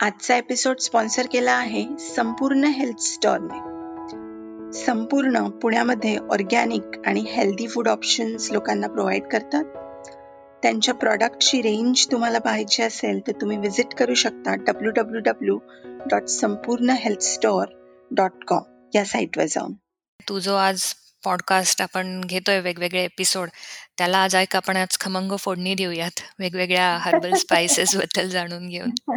आजचा episode sponsor केला आहे संपूर्ण हेल्थ स्टॉरने संपूर्ण पुण्यामध्ये ऑर्गॅनिक आणि हेल्दी फूड ऑप्शन्स लोकांना प्रोव्हाइड करतात. त्यांच्या प्रॉडक्टची रेंज तुम्हाला पाहायची असेल तर तुम्ही विजिट करू शकता W W W dot Sampoorna health store dot com या साईटवर जाऊन. तू जो आज पॉडकास्ट आपण घेतोय वेगवेगळे एपिसोड त्याला आज ऐक आपण आज खमंग फोडणी देऊयात. वेगवेगळ्या हर्बल स्पायसेस बद्दल जाणून घेऊन.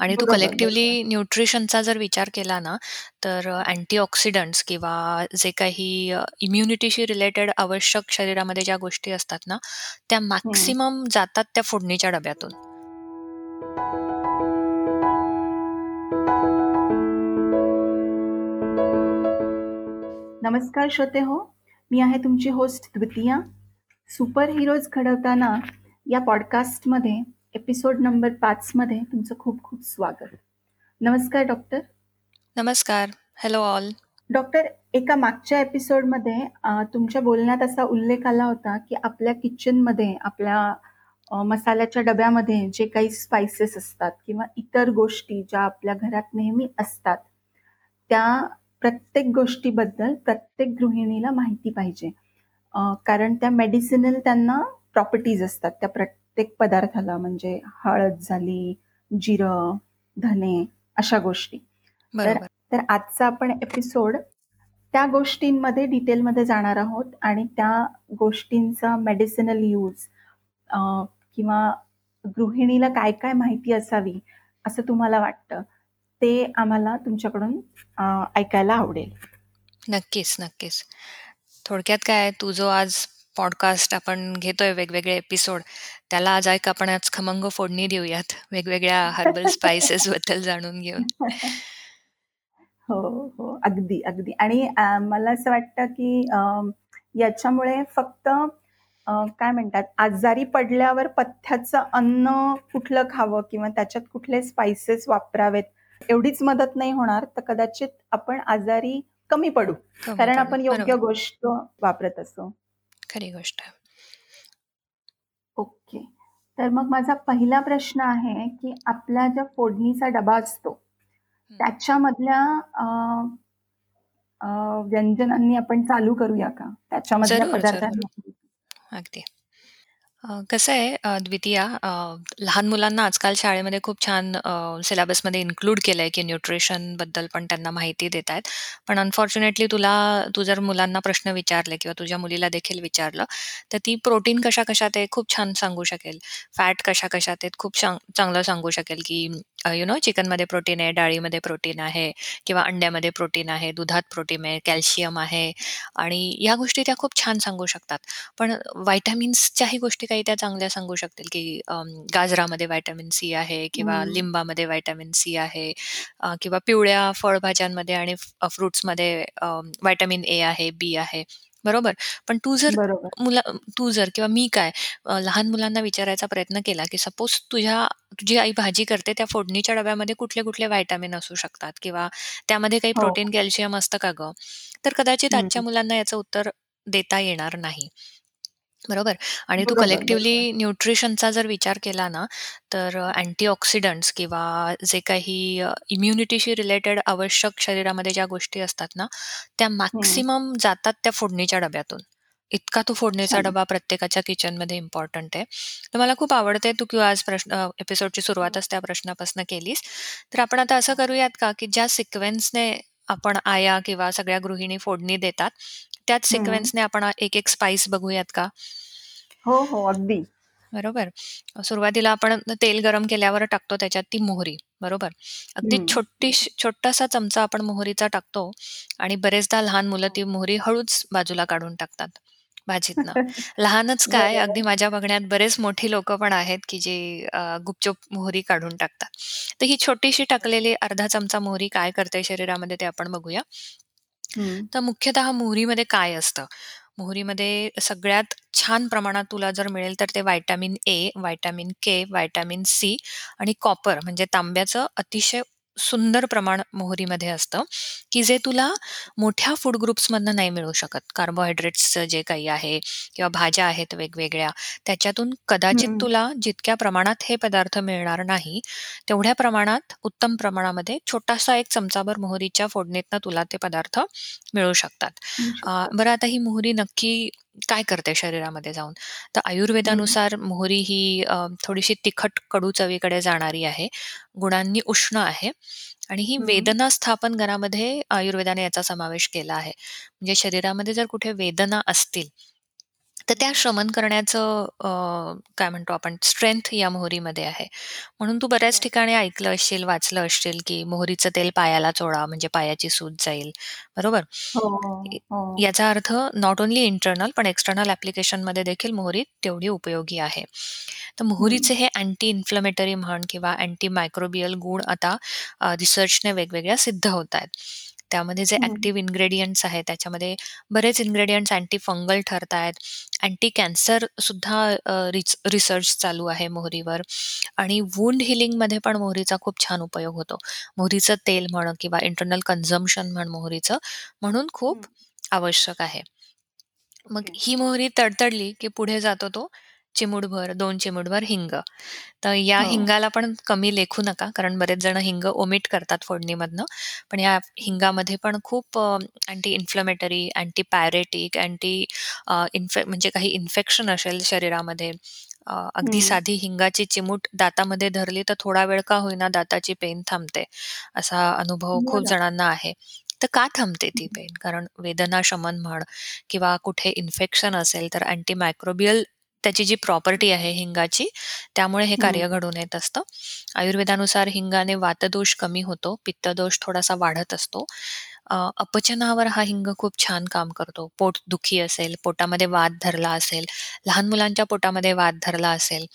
आणि तू कलेक्टिव्हली न्यूट्रिशनचा जर विचार केला ना तर अँटीऑक्सिडंट्स किंवा जे काही इम्युनिटीशी रिलेटेड आवश्यक शरीरामध्ये ज्या गोष्टी असतात ना त्या मॅक्सिमम जातात त्या फोडणीच्या डब्यातून. नमस्कार श्रोते हो मी आहे तुमची होस्ट द्वितीया. सुपर हिरोज घडवताना या पॉडकास्टमध्ये एपिसोड नंबरमध्ये तुमचं खूप खूप स्वागत. नमस्कार डॉक्टर. नमस्कार. हॅलो ऑल डॉक्टर एका मागच्या एपिसोडमध्ये तुमच्या बोलण्यात असा उल्लेख आला होता की आपल्या किचनमध्ये आपल्या मसाल्याच्या डब्यामध्ये जे काही स्पायसेस असतात किंवा इतर गोष्टी ज्या आपल्या घरात नेहमी असतात त्या प्रत्येक गोष्टीबद्दल प्रत्येक गृहिणीला माहिती पाहिजे. कारण त्या मेडिसिनल त्यांना प्रॉपर्टीज असतात. त्या प्रत्येक पदार्थाला म्हणजे हळद झाली जिरं धने अशा गोष्टी. तर तर आजचा आपण एपिसोड त्या गोष्टींमध्ये डिटेलमध्ये जाणार आहोत आणि त्या गोष्टींचा मेडिसिनल यूज किंवा गृहिणीला काय काय माहिती असावी असं तुम्हाला वाटतं ते आम्हाला तुमच्याकडून ऐकायला आवडेल. नक्कीच नक्कीच. थोडक्यात काय तू जो आज पॉडकास्ट आपण घेतोय वेगवेगळे एपिसोड त्याला आज ऐक आपण आज खमंग फोडणी देऊयात. वेगवेगळ्या हर्बल स्पायसेस बद्दल जाणून घेऊन. हो हो. अगदी अगदी. आणि मला असं वाटतं की याच्यामुळे फक्त काय म्हणतात आजारी पडल्यावर पथ्याचं अन्न कुठलं खावं किंवा त्याच्यात कुठले स्पायसेस वापरावेत एवढीच मदत नाही होणार. तर कदाचित आपण आजारी कमी पडू. कारण आपण योग्य गोष्ट वापरत असो. खरी गोष्ट. ओके. तर मग माझा पहिला प्रश्न आहे की आपला ज्या फोडणीचा डबा असतो त्याच्यामधल्या व्यंजनांनी आपण चालू करूया का? त्याच्यामधल्या पदार्थांनी. अगदी. कसं आहे द्वितीया लहान मुलांना आजकाल शाळेमध्ये खूप छान सिलेबसमध्ये इन्क्लूड केलं आहे की न्यूट्रिशनबद्दल पण त्यांना माहिती देत आहेत पण अनफॉर्च्युनेटली तुला तू जर मुलांना प्रश्न विचारले किंवा तुझ्या मुलीला देखील विचारलं तर ती प्रोटीन कशा कशात आहे खूप छान सांगू शकेल. फॅट कशा कशात आहेत खूप चांगलं सांगू शकेल की यु नो चिकनमध्ये प्रोटीन आहे डाळीमध्ये प्रोटीन आहे किंवा अंड्यामध्ये प्रोटीन आहे दुधात प्रोटीन आहे कॅल्शियम आहे आणि या गोष्टी त्या खूप छान सांगू शकतात. पण व्हायटॅमिन्सच्याही गोष्टी काही त्या चांगल्या सांगू शकतील की गाजरामध्ये व्हायटॅमिन सी आहे किंवा लिंबामध्ये व्हायटॅमिन सी आहे किंवा पिवळ्या फळभाज्यांमध्ये आणि फ्रुट्समध्ये व्हायटॅमिन ए आहे बी आहे. बरोबर? पण तू जर मुला तू जर किंवा मी काय लहान मुलांना विचारायचा प्रयत्न केला की सपोज तुझ्या तुझी आई भाजी करते त्या फोडणीच्या डब्यामध्ये कुठले कुठले व्हायटामिन असू शकतात किंवा त्यामध्ये काही प्रोटीन कॅल्शियम असतं का ग? तर कदाचित आजच्या मुलांना याचं उत्तर देता येणार नाही. बरोबर. आणि तू कलेक्टिव्हली न्यूट्रिशनचा जर विचार केला ना तर अँटीऑक्सिडंट्स किंवा जे काही इम्युनिटीशी रिलेटेड आवश्यक शरीरामध्ये ज्या गोष्टी असतात ना त्या मॅक्सिमम जातात त्या फोडणीच्या डब्यातून. इतका तो फोडणीचा डबा प्रत्येकाच्या किचनमध्ये इम्पॉर्टंट आहे. तर मला खूप आवडते तू किंवा आज प्रश्न एपिसोडची सुरुवातच त्या प्रश्नापासून केलीस. तर आपण आता असं करूयात का की ज्या सिक्वेन्सने आपण आया किंवा सगळ्या गृहिणी फोडणी देतात त्याच सिक्वेन्सने आपण एक एक स्पाइस बघूयात का? हो हो अगदी. बरोबर. सुरुवातीला आपण तेल गरम केल्यावर टाकतो त्याच्यात ती मोहरी बरोबर? अगदी छोटी छोटासा चमचा आपण मोहरीचा टाकतो आणि बरेचदा लहान मुलं ती मोहरी हळूच बाजूला काढून टाकतात भाजीतनं. लहानच काय अगदी माझ्या बघण्यात बरेच मोठी लोक पण आहेत की जे गुपचूप मोहरी काढून टाकतात. तर ही छोटीशी टाकलेली अर्धा चमचा मोहरी काय करते शरीरामध्ये ते आपण बघूया. तर मुख्यतः मोहरीमध्ये काय असतं? मोहरीमध्ये सगळ्यात छान प्रमाणात तुला जर मिळेल तर ते vitamin A vitamin K vitamin C आणि कॉपर म्हणजे तांब्याचं अतिशय सुंदर प्रमाण मोहरीमध्ये असतं, की जे तुला मोठ्या फूड ग्रुप्समधनं नाही मिळू शकत. कार्बोहायड्रेट्सचं जे काही आहे किंवा भाज्या आहेत वेगवेगळ्या, त्याच्यातून कदाचित. तुला जितक्या प्रमाणात हे पदार्थ मिळणार नाही, तेवढ्या प्रमाणात उत्तम प्रमाणामध्ये छोटासा एक चमचाभर मोहरीच्या फोडणीतनं तुला ते पदार्थ मिळू शकतात. मिळू अ, शकतात. बरं आता ही मोहरी नक्की काय करते शरीरामध्ये जाऊन? तर हं. आयुर्वेदानुसार मोहरी ही अ, थोडीशी तिखट कडू चवीकडे जाणारी आहे. गुणांनी उष्ण आहे आणि ही हं. वेदना स्थापन घरामध्ये आयुर्वेदाने याचा समावेश केला आहे. म्हणजे शरीरामध्ये जर कुठे वेदना असतील, तर त्या शमन करण्याचं अ, काय म्हणतो आपण स्ट्रेंथ या मोहरीमध्ये आहे. म्हणून तू बऱ्याच बरं. ठिकाणी ऐकलं असशील, वाचलं असशील, की मोहरीचं तेल पायाला चोळा म्हणजे पायाची सूज जाईल. बरोबर? हो, हो, य हो. याचा अर्थ नॉट ओन्ली इंटरनल पण एक्सटर्नल ॲप्लिकेशनमध्ये देखील मोहरी तेवढी उपयोगी आहे. तर हं. मोहरीचे हे अँटी इन्फ्लेमेटरी म्हण किंवा अँटी मायक्रोबियल गुण आता अ, रिसर्चने वेगवेगळ्या सिद्ध होतायत. त्यामध्ये जे हं. ॲक्टिव्ह इन्ग्रीडियंट्स आहेत, त्याच्यामध्ये बरेच इन्ग्रीडियंट्स अँटी फंगल ठरतायत. अँटी कॅन्सर सुद्धा अ, रिच रिसर्च चालू आहे मोहरीवर आणि वुंड हीलिंगमध्ये पण मोहरीचा खूप छान उपयोग होतो. मोहरीचं तेल म्हण किंवा इंटरनल कन्झम्पशन म्हण मोहरीचं, म्हणून खूप हं. आवश्यक आहे. मग ओके. ही मोहरी तडतडली, की पुढे जातो तो चिमूटभर, 2 चिमूटभर हिंग. तर या हो. हिंगाला पण कमी लेखू नका, कारण बरेच जण हिंग ओमिट करतात फोडणीमधनं. पण या हिंगामध्ये पण खूप anti inflammatory, anti pyretic, anti इन्फे म्हणजे काही इन्फेक्शन असेल शरीरामध्ये, अ, अगदी हं. साधी हिंगाची चिमूट दातामध्ये धरली, तर थोडा वेळ का होईना दाताची पेन थांबते. असा अनुभव खूप बरं. जणांना आहे. तर का थांबते ती हं. पेन? कारण वेदना शमन म्हण किंवा कुठे इन्फेक्शन असेल, तर अँटी मायक्रोबियल त्याची जी प्रॉपर्टी आहे हिंगाची, त्यामुळे हे. कार्य घडून येत असतं. आयुर्वेदानुसार हिंगाने वातदोष कमी होतो, पित्तदोष थोडासा वाढत असतो. अपचनावर हा हिंग खूप छान काम करतो. पोटदुखी असेल, पोटामध्ये वात धरला असेल, लहान मुलांच्या पोटामध्ये वात धरला असेल,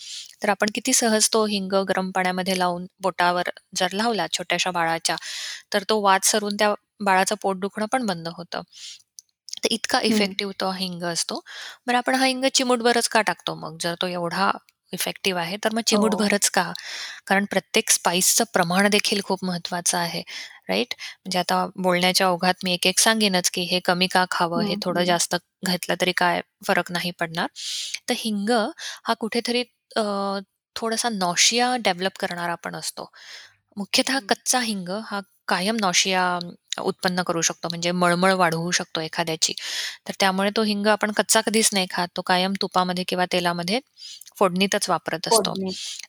तर आपण किती सहज तो हिंग गरम पाण्यामध्ये लावून पोटावर जर लावला छोट्याशा बाळाच्या, तर तो वात सरून त्या बाळाचं पोट दुखणं पण बंद होतं. तर इतका हं. इफेक्टिव्ह तो हिंग असतो. बरं आपण हा हिंग चिमूटभरच का टाकतो मग? जर तो एवढा इफेक्टिव्ह आहे, तर मग हो. चिमूटभरच का? कारण प्रत्येक स्पाइसचं प्रमाण देखील खूप महत्त्वाचं आहे, राइट? म्हणजे आता बोलण्याच्या ओघात मी एक-एक सांगेनच, की हे कमी का खावं? हे हं, थोडं हं. जास्त घेतलं तरी काय फरक नाही पडणार. तर हिंग हा कुठेतरी अ, थोडासा नॉशिया डेव्हलप करणारा पण असतो. मुख्यतः हं. कच्चा हिंग हा कायम नॉशिया उत्पन्न करू शकतो, म्हणजे मळमळ वाढवू शकतो एखाद्याची. तर त्यामुळे तो हिंग आपण कच्चा कधीच नाही खात. तो कायम तुपामध्ये किंवा तेलामध्ये फोडणीतच वापरत असतो.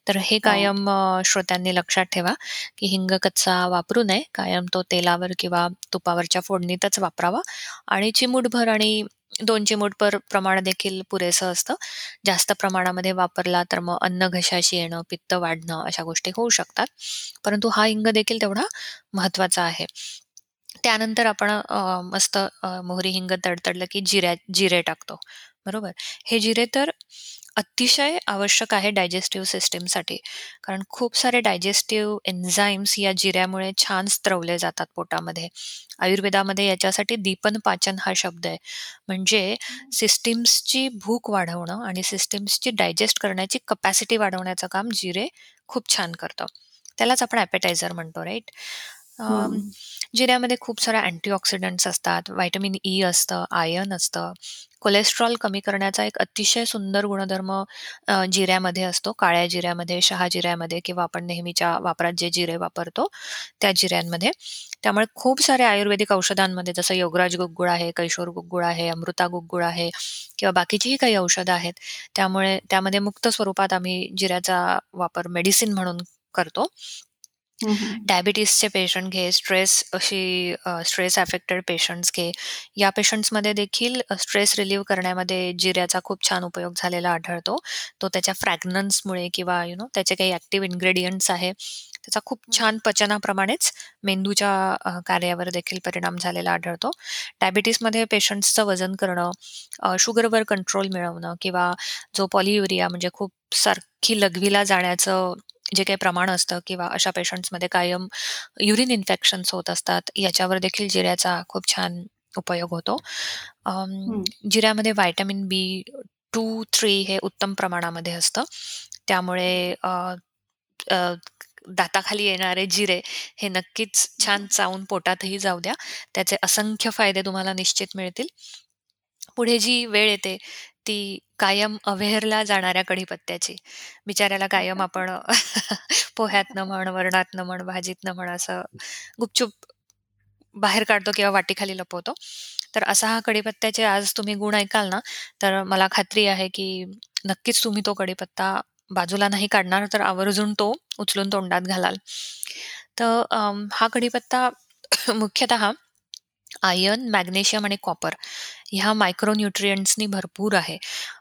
तर हे हो. कायम श्रोत्यांनी लक्षात ठेवा, की हिंग कच्चा वापरू नये. कायम तो तेलावर किंवा तुपावरच्या फोडणीतच वापरावा आणि चिमूटभर आणि 2 चिमूटभर प्रमाण देखील पुरेसं असतं. जास्त प्रमाणामध्ये वापरला, तर मग अन्न घशाशी येणं, पित्त वाढणं अशा गोष्टी होऊ शकतात. परंतु हा हिंग देखील तेवढा महत्त्वाचा आहे. त्यानंतर आपण अ, मस्त अ, मोहरी, हिंग तडतडलं, की जिऱ्या जिरे टाकतो, बरोबर? हे जिरे तर अतिशय आवश्यक आहे डायजेस्टिव्ह सिस्टमसाठी. कारण खूप सारे डायजेस्टिव्ह एन्झाइम्स या जिऱ्यामुळे छान स्त्रवले जातात पोटामध्ये. आयुर्वेदामध्ये याच्यासाठी दीपनपाचन हा शब्द आहे. म्हणजे. सिस्टम्सची भूक वाढवणं आणि सिस्टम्सची डायजेस्ट करण्याची कपॅसिटी वाढवण्याचं काम जिरे खूप छान करतं. त्यालाच आपण ॲपेटायझर म्हणतो, राइट? जिऱ्यामध्ये खूप साऱ्या अँटीऑक्सिडंट्स असतात, व्हिटॅमिन ई असतं, आयर्न असतं. कोलेस्टेरॉल कमी करण्याचा एक अतिशय सुंदर गुणधर्म जिऱ्यामध्ये असतो. काळ्या जिऱ्यामध्ये, शहाजिऱ्यामध्ये किंवा आपण नेहमीच्या वापरात जे जिरे वापरतो, त्या जिऱ्यांमध्ये. त्यामुळे खूप साऱ्या आयुर्वेदिक औषधांमध्ये जसं योगराज गुग्गुळ आहे, कैशोर गुग्गुळ आहे, अमृता गुग्गुळ आहे किंवा बाकीचीही काही औषधं आहेत. त्यामुळे त्यामध्ये मुक्त स्वरूपात आम्ही जिऱ्याचा वापर मेडिसिन म्हणून करतो. डायबिटीजचे पेशंट घे, स्ट्रेस अशी स्ट्रेस अफेक्टेड पेशंट्स घे, या पेशंट्समध्ये देखील स्ट्रेस रिलीव्ह करण्यामध्ये जिऱ्याचा खूप छान उपयोग झालेला आढळतो. तो त्याच्या फ्रॅग्रन्समुळे किंवा यू नो त्याचे काही ॲक्टिव्ह इन्ग्रीडियंट्स आहे, त्याचा खूप. छान पचनाप्रमाणेच मेंदूच्या अ, कार्यावर देखील परिणाम झालेला आढळतो. डायबिटीजमध्ये पेशंट्सचं वजन करणं, अ, शुगरवर कंट्रोल मिळवणं किंवा जो पॉलियुरिया म्हणजे खूप सारखी लघवीला जाण्याचं जे काही प्रमाण असतं किंवा अशा पेशंट्समध्ये कायम युरिन इन्फेक्शन्स होत असतात, याच्यावर देखील जिऱ्याचा खूप छान उपयोग होतो. हं. जिऱ्यामध्ये व्हिटॅमिन बी 2, 3 हे उत्तम प्रमाणामध्ये असतं. त्यामुळे. अ, अ, दाताखाली येणारे जिरे हे नक्कीच छान चावून पोटातही जाऊ द्या. त्याचे असंख्य फायदे तुम्हाला निश्चित मिळतील. पुढे जी वेळ येते ती कायम अव्हेरला जाणाऱ्या कढीपत्त्याची. बिचाऱ्याला कायम आपण पोह्यातनं म्हण, वरणातनं म्हण, भाजीतनं म्हण असं गुपचूप बाहेर काढतो किंवा वाटीखाली लपवतो. तर असा हा कढीपत्त्याचे आज तुम्ही गुण ऐकाल ना, तर मला खात्री आहे की नक्कीच तुम्ही तो कढीपत्ता बाजूला नाही काढणार, तर आवर्जून तो उचलून तोंडात घालाल. तर अं, हा कढीपत्ता मुख्यतः आयर्न, मॅग्नेशियम आणि कॉपर ह्या मायक्रोन्यूट्रिएंट्सनी भरपूर आहे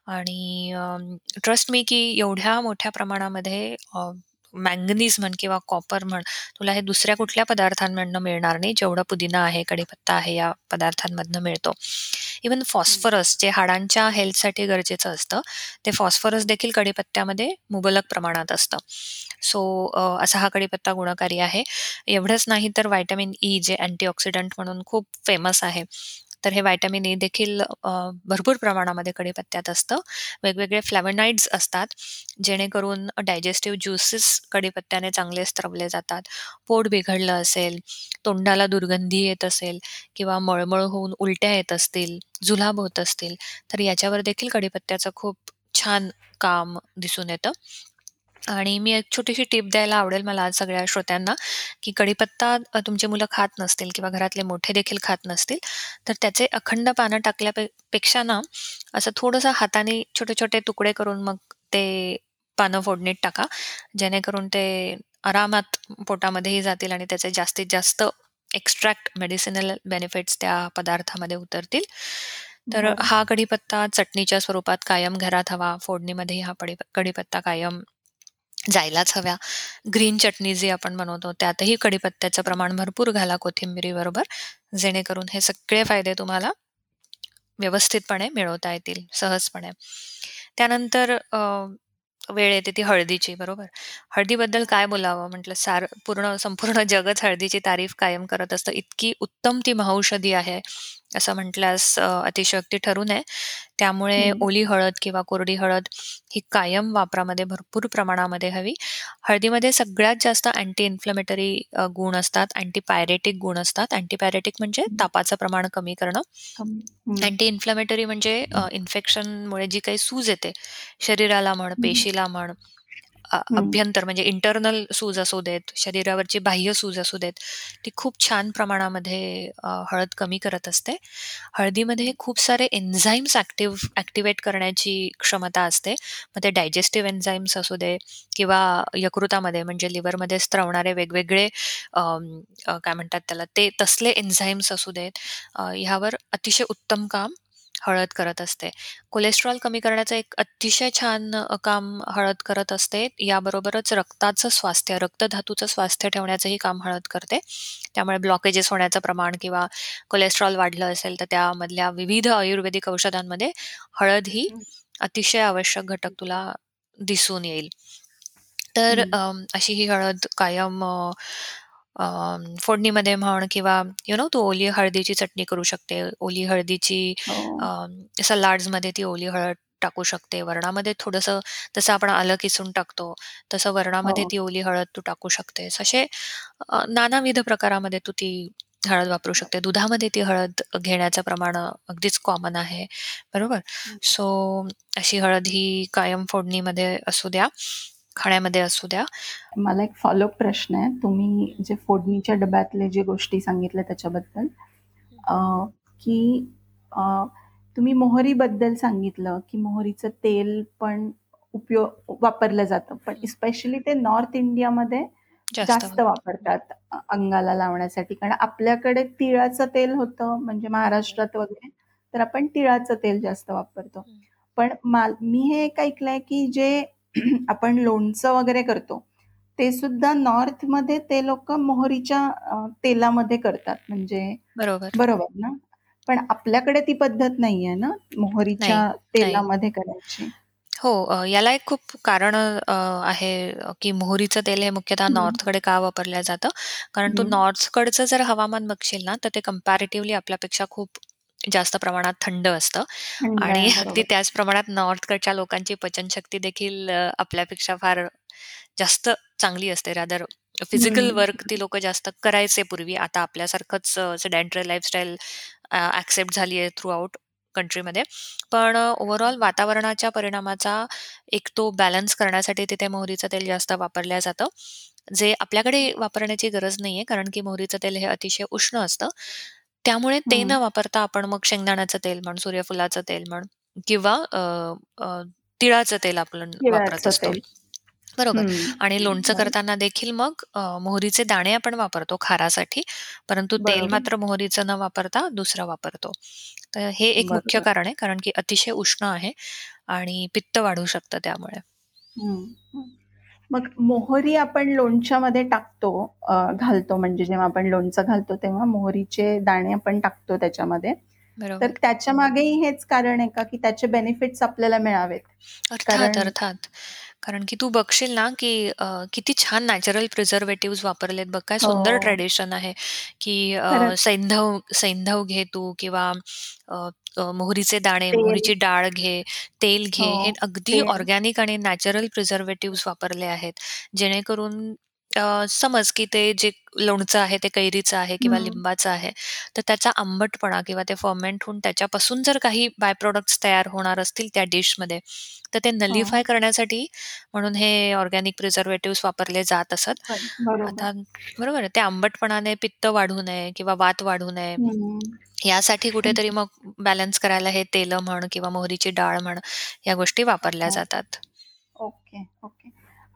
आणि ट्रस्ट मी की एवढ्या मोठ्या प्रमाणामध्ये अ, मॅंगनीज म्हण किंवा कॉपर म्हण, तुला हे दुसऱ्या कुठल्या पदार्थांमधनं मिळणार नाही, जेवढं पुदिना आहे, कढीपत्ता आहे, या पदार्थांमधनं मिळतो. इव्हन. फॉस्फरस जे हाडांच्या हेल्थसाठी गरजेचं असतं, ते फॉस्फरस देखील कढीपत्त्यामध्ये मुबलक प्रमाणात असतं. सो असा हा कढीपत्ता गुणकारी आहे. एवढंच नाही तर व्हिटॅमिन ई जे अँटीऑक्सिडंट म्हणून खूप फेमस आहे. तर हे व्हिटॅमिन ए देखील भरपूर प्रमाणामध्ये कढीपत्त्यात असतं. वेगवेगळे फ्लॅवोनॉइड्स असतात, जेणेकरून डायजेस्टिव्ह ज्युसेस कढीपत्त्याने चांगले स्त्रवले जातात. पोट बिघडलं असेल, तोंडाला दुर्गंधी येत असेल किंवा मळमळ होऊन उलट्या येत असतील, जुलाब होत असतील, तर याच्यावर देखील कढीपत्त्याचं खूप छान काम दिसून येतं. आणि मी एक छोटीशी टिप द्यायला आवडेल मला आज सगळ्या श्रोत्यांना, की कढीपत्ता अ, तुमची मुलं खात नसतील किंवा घरातले मोठे देखील खात नसतील, तर त्याचे अखंड पानं टाकल्या पे पेक्षा ना, असं थोडंसं हाताने छोटे-छोटे तुकडे करून मग ते पानं फोडणीत टाका. जेणेकरून ते आरामात पोटामध्येही जातील आणि त्याचे जास्तीत जास्त एक्स्ट्रॅक्ट मेडिसिनल बेनिफिट्स त्या पदार्थामध्ये उतरतील. तर बरं. हा कढीपत्ता चटणीच्या स्वरूपात कायम घरात हवा. फोडणीमध्येही हा पडी कढीपत्ता कायम जायलाच हव्या. ग्रीन चटणी जी आपण बनवतो त्यातही कढीपत्त्याचं प्रमाण भरपूर घाला कोथिंबिरीबरोबर, जेणेकरून हे सगळे फायदे तुम्हाला व्यवस्थितपणे मिळवता येतील सहजपणे. त्यानंतर अ, वेळ येते ती हळदीची, बरोबर? हळदीबद्दल काय बोलावं म्हटलं सार पूर्ण संपूर्ण जगच हळदीची तारीफ कायम करत असतं. इतकी उत्तम ती महौषधी आहे, असं म्हटल्यास अ, अतिशयोक्ती ठरू नये. त्यामुळे हं. ओली हळद किंवा कोरडी हळद ही कायम वापरामध्ये भरपूर प्रमाणामध्ये हवी. हळदीमध्ये सगळ्यात जास्त अँटी इन्फ्लेमेटरी अ, गुण असतात, अँटीपायरेटिक गुण असतात. अँटीपायरेटिक म्हणजे हं. तापाचं प्रमाण कमी करणं. कमी. हं. अँटी इन्फ्लेमेटरी म्हणजे अ, इन्फेक्शनमुळे जी काही सूज येते, शरीराला म्हण, हं. पेशीला म्हण. अभ्यंतर म्हणजे इंटर्नल सूज असू देत, शरीरावरची बाह्य सूज असू देत, ती खूप छान प्रमाणामध्ये हळद कमी करत असते. हळदीमध्ये खूप सारे एन्झाइम्स ॲक्टिव्ह ॲक्टिव्हेट करण्याची क्षमता असते. मग ते डायजेस्टिव्ह एन्झाइम्स असू दे किंवा यकृतामध्ये म्हणजे लिव्हरमध्ये स्त्रवणारे वेगवेगळे काय म्हणतात त्याला, ते तसले एन्झाइम्स असू देत, ह्यावर अतिशय उत्तम काम हळद करत असते. कोलेस्ट्रॉल कमी करण्याचं एक अतिशय छान अ, काम हळद करत असते. याबरोबरच रक्ताचं स्वास्थ्य, रक्तधातूचं स्वास्थ्य ठेवण्याचंही काम हळद करते. त्यामुळे ब्लॉकेजेस होण्याचं प्रमाण किंवा कोलेस्ट्रॉल वाढलं असेल, तर त्यामधल्या विविध आयुर्वेदिक औषधांमध्ये हळद ही हं. अतिशय आवश्यक घटक तुला दिसून येईल. तर हं. अ, अशी ही हळद कायम अ, अ, फोडणीमध्ये म्हण किंवा यू नो तू ओली हळदीची चटणी करू शकते. ओली हळदीची अ, हो. सलाड्समध्ये ती ओली हळद टाकू शकते. वरणामध्ये थोडंसं जसं आपण आलं किसून टाकतो, तसं वरणामध्ये हो. ती ओली हळद तू टाकू शकतेस. असे अ, नानाविध प्रकारामध्ये तू ती हळद वापरू शकते. दुधामध्ये ती हळद घेण्याचं प्रमाण अगदीच कॉमन आहे, बरोबर? हं. सो अशी हळद ही कायम फोडणीमध्ये असू द्या, खाण्यामध्ये असू द्या. मला एक फॉलोअप प्रश्न आहे. तुम्ही. जे फोडणीच्या डब्यातले जे गोष्टी सांगितल्या त्याच्याबद्दल, की तुम्ही मोहरीबद्दल सांगितलं, की मोहरीचं तेल पण उपयोग वापरलं जातं. पण. स्पेशली ते नॉर्थ इंडियामध्ये जास्त जास्त वापर. वापरतात अंगाला लावण्यासाठी. कारण आपल्याकडे तिळाचं तेल होतं, म्हणजे. महाराष्ट्रात वगैरे, तर आपण तिळाचं तेल जास्त वापरतो. पण मी हे एक ऐकलंय, की जे आपण लोणचं वगैरे करतो, ते सुद्धा नॉर्थमध्ये ते लोकं मोहरीच्या तेलामध्ये करतात. म्हणजे बरोबर. बरोबर ना? पण आपल्याकडे ती पद्धत नाहीये ना, मोहरीच्या. तेलामध्ये करायची? हो, याला एक खूप कारण आहे की मोहरीचं तेल हे मुख्यतः. नॉर्थकडे का वापरलं जातं? कारण तू. नॉर्थकडचं जर हवामान बघशील ना, तर ते कंपॅरेटिव्हली आपल्यापेक्षा खूप जास्त प्रमाणात थंड असतं थंड आणि आहे. अगदी बरोबर. त्याच प्रमाणात नॉर्थकडच्या लोकांची पचनशक्ती देखील अ, आपल्यापेक्षा फार जास्त चांगली असते रादर फिजिकल हं. वर्क ती लोकं जास्त करायचे पूर्वी. आता आपल्यासारखंच अ, सेडेंटरी लाईफस्टाईल अ, एक्सेप्ट झाली आहे थ्रू आउट कंट्रीमध्ये. पण अ, ओव्हरऑल वातावरणाच्या परिणामाचा एक तो बॅलन्स करण्यासाठी तिथे मोहरीचं तेल जास्त वापरल्या जातं. जे आपल्याकडे वापरण्याची गरज नाहीये, कारण की मोहरीचं तेल हे अतिशय उष्ण असतं. त्यामुळे ते न हं. वापरता आपण मग शेंगदाण्याचं तेल म्हण, सूर्यफुलाचं तेल म्हण किंवा अ, अ, तिळाचं तेल आपण वापरत तिळाचं असतो. तेल. बरोबर हं. आणि लोणचं. करताना देखील मग अ, मोहरीचे दाणे आपण वापरतो खारासाठी, परंतु तेल बरोबर. मात्र मोहरीचं न वापरता दुसरं वापरतो. तर हे एक मुख्य बरोबर. कारण आहे, कारण की अतिशय उष्ण आहे आणि पित्त वाढू शकतं त्यामुळे. हं, हं. मग मोहरी आपण लोणच्यामध्ये टाकतो घालतो म्हणजे जेव्हा आपण लोणचं घालतो तेव्हा मोहरीचे दाणे आपण टाकतो त्याच्यामध्ये. तर बरोबर. त्याच्यामागेही हेच कारण आहे का, की त्याचे बेनिफिट्स आपल्याला मिळावेत? अर्थात, अर्थात. कारण की तू बघशील ना, की किती छान नॅचरल प्रिझर्व्हेटिव्हज वापरलेत बघ. काय सुंदर हो. ट्रेडिशन आहे, की. सैंधव सैंधव घे तू किंवा अ, मोहरीचे दाणे, तेल. मोहरीची डाळ घे, तेल हो, घे. हे अगदी तेल. ऑर्गॅनिक आणि नॅचरल प्रिझर्व्हेटिव्हज वापरले आहेत. जेणेकरून अ, समज की ते जे लोणचं आहे ते कैरीचं आहे किंवा हं. लिंबाचं आहे, तर त्याचा आंबटपणा किंवा ते फर्मेंट होऊन त्याच्यापासून जर काही बाय प्रॉडक्ट्स तयार होणार असतील त्या डिशमध्ये, तर ते हां. नलिफाय करण्यासाठी म्हणून हे ऑर्गॅनिक प्रिझर्व्हेटिव्हज वापरले जात असत. पण बरोबर. आता बरोबर आहे, त्या आंबटपणाने पित्त वाढू नये किंवा वात वाढू नये, हं. यासाठी हं. कुठेतरी मग बॅलन्स करायला हे तेलं म्हण किंवा मोहरीची डाळ म्हण, या गोष्टी वापरल्या हो. जातात. Okay, okay.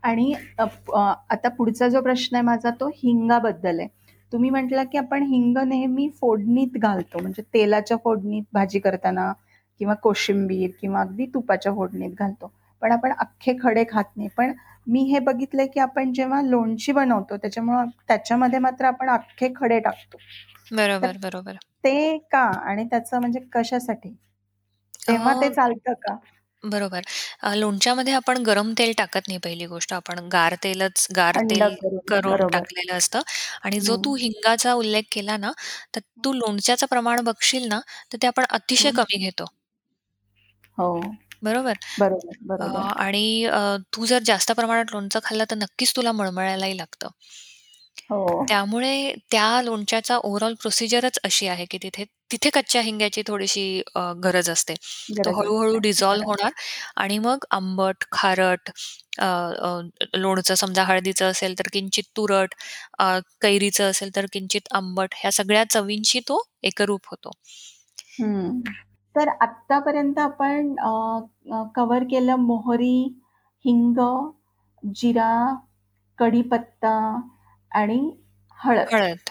आणि आता पुढचा जो प्रश्न आहे माझा तो हिंगाबद्दल आहे. तुम्ही म्हटला, की आपण हिंग नेहमी फोडणीत घालतो, म्हणजे तेलाच्या फोडणीत भाजी करताना किंवा कोशिंबीर किंवा अगदी तुपाच्या फोडणीत घालतो. पण आपण अख्खे खडे खात नाही. पण मी हे बघितलंय, की आपण जेव्हा लोणची बनवतो त्याच्यामुळं त्याच्यामध्ये मात्र आपण अख्खे खडे टाकतो. बरोबर, बरोबर. ते का आणि त्याचं म्हणजे कशासाठी? तेव्हा ते चालतं का? बरोबर. अ, लोणच्यामध्ये आपण गरम तेल टाकत नाही पहिली गोष्ट. आपण गार तेलच गार थंड तेल करून. करून बरोबर. टाकलेलं असतं आणि जो हं. तू हिंगाचा उल्लेख केला ना, तर. तू लोणच्याचं प्रमाण बघशील ना, तर ते आपण अतिशय हं. कमी घेतो. हो. बरोबर. बरोबर, अ, बरोबर. आणि अ, तू जर जास्त प्रमाणात लोणचं खाल्लं तर नक्कीच तुला मळमळायलाही लागतं. हो. त्यामुळे त्या लोणच्याचा ओव्हरऑल प्रोसिजरच अशी आहे, की तिथे तिथे कच्च्या हिंग्याची थोडीशी अ, गरज असते. तो गरज हळू-हळू असते. बरोबर. होणार आणि मग आंबट, खारट अ, अ, लोणचं समजा हळदीचं असेल तर किंचित तुरट, अ, कैरीचं असेल तर किंचित आंबट, ह्या सगळ्या चवींशी तो एकरूप होतो. हं. तर आत्तापर्यंत आपण अ, अ, कव्हर केलं मोहरी, हिंग, जिरा, कढीपत्ता आणि हळद. हळद.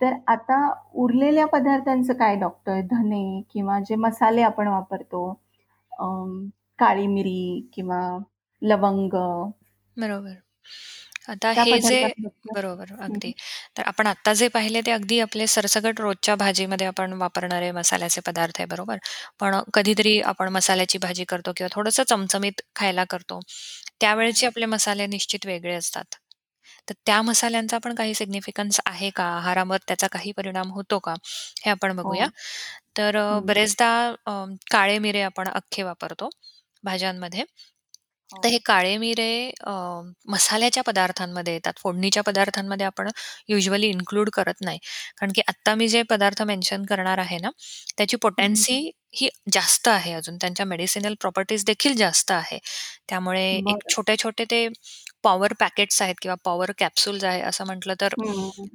तर आता उरलेल्या पदार्थांचं काय डॉक्टर? धने किंवा जे मसाले आपण वापरतो, काळी मिरी किंवा लवंग, बरोबर. आता हे जे? बरोबर, अगदी. तर आपण आत्ता जे पाहिले ते अगदी आपले सरसकट रोजच्या भाजीमध्ये आपण वापरणारे मसाल्याचे पदार्थ आहे, बरोबर. पण कधीतरी आपण मसाल्याची भाजी करतो किंवा थोडंसं चमचमीत खायला करतो. त्यावेळचे आपले मसाले निश्चित वेगळे असतात. तर त्या मसाल्यांचा पण काही सिग्निफिकन्स आहे का? आहारावर त्याचा काही परिणाम होतो का? हे आपण हो. बघूया. तर अ, हं. बरेचदा अ, काळे मिरे आपण अख्खे वापरतो भाज्यांमध्ये. हो. तर हे काळे मिरे अ, मसाल्याच्या पदार्थांमध्ये येतात. फोडणीच्या पदार्थांमध्ये आपण युजुअली इन्क्लूड करत नाही. कारण की आत्ता मी जे पदार्थ मेन्शन करणार आहे ना, त्याची हं. पोटेन्सी ही जास्त आहे अजून. त्यांच्या मेडिसिनल प्रॉपर्टीज देखील जास्त आहे. त्यामुळे एक. छोटे-छोटे ते पॉवर पॅकेट्स आहेत किंवा पॉवर कॅप्सूल्स आहे असं म्हटलं तर.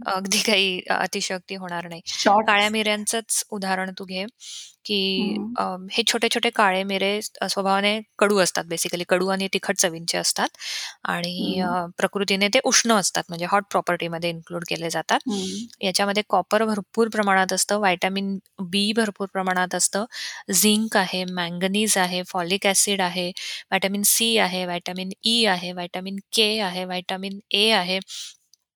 अगदी काही अतिशयोक्ती होणार नाही. काळ्या. मिऱ्यांचंच उदाहरण तू घे, की हं. अ, हे छोटे-छोटे काळे मिरे स्वभावाने कडू असतात बेसिकली कडू आणि तिखट चवींचे असतात आणि प्रकृतीने ते उष्ण असतात म्हणजे हॉट प्रॉपर्टीमध्ये इन्क्लूड केले जातात. याच्यामध्ये कॉपर भरपूर प्रमाणात असतं, व्हिटॅमिन बी भरपूर प्रमाणात असतं, झिंक आहे, मॅंगनीज आहे, फॉलिक ॲसिड आहे, व्हिटॅमिन सी आहे, व्हिटॅमिन ई आहे, व्हिटॅमिन के आहे, व्हिटॅमिन ए आहे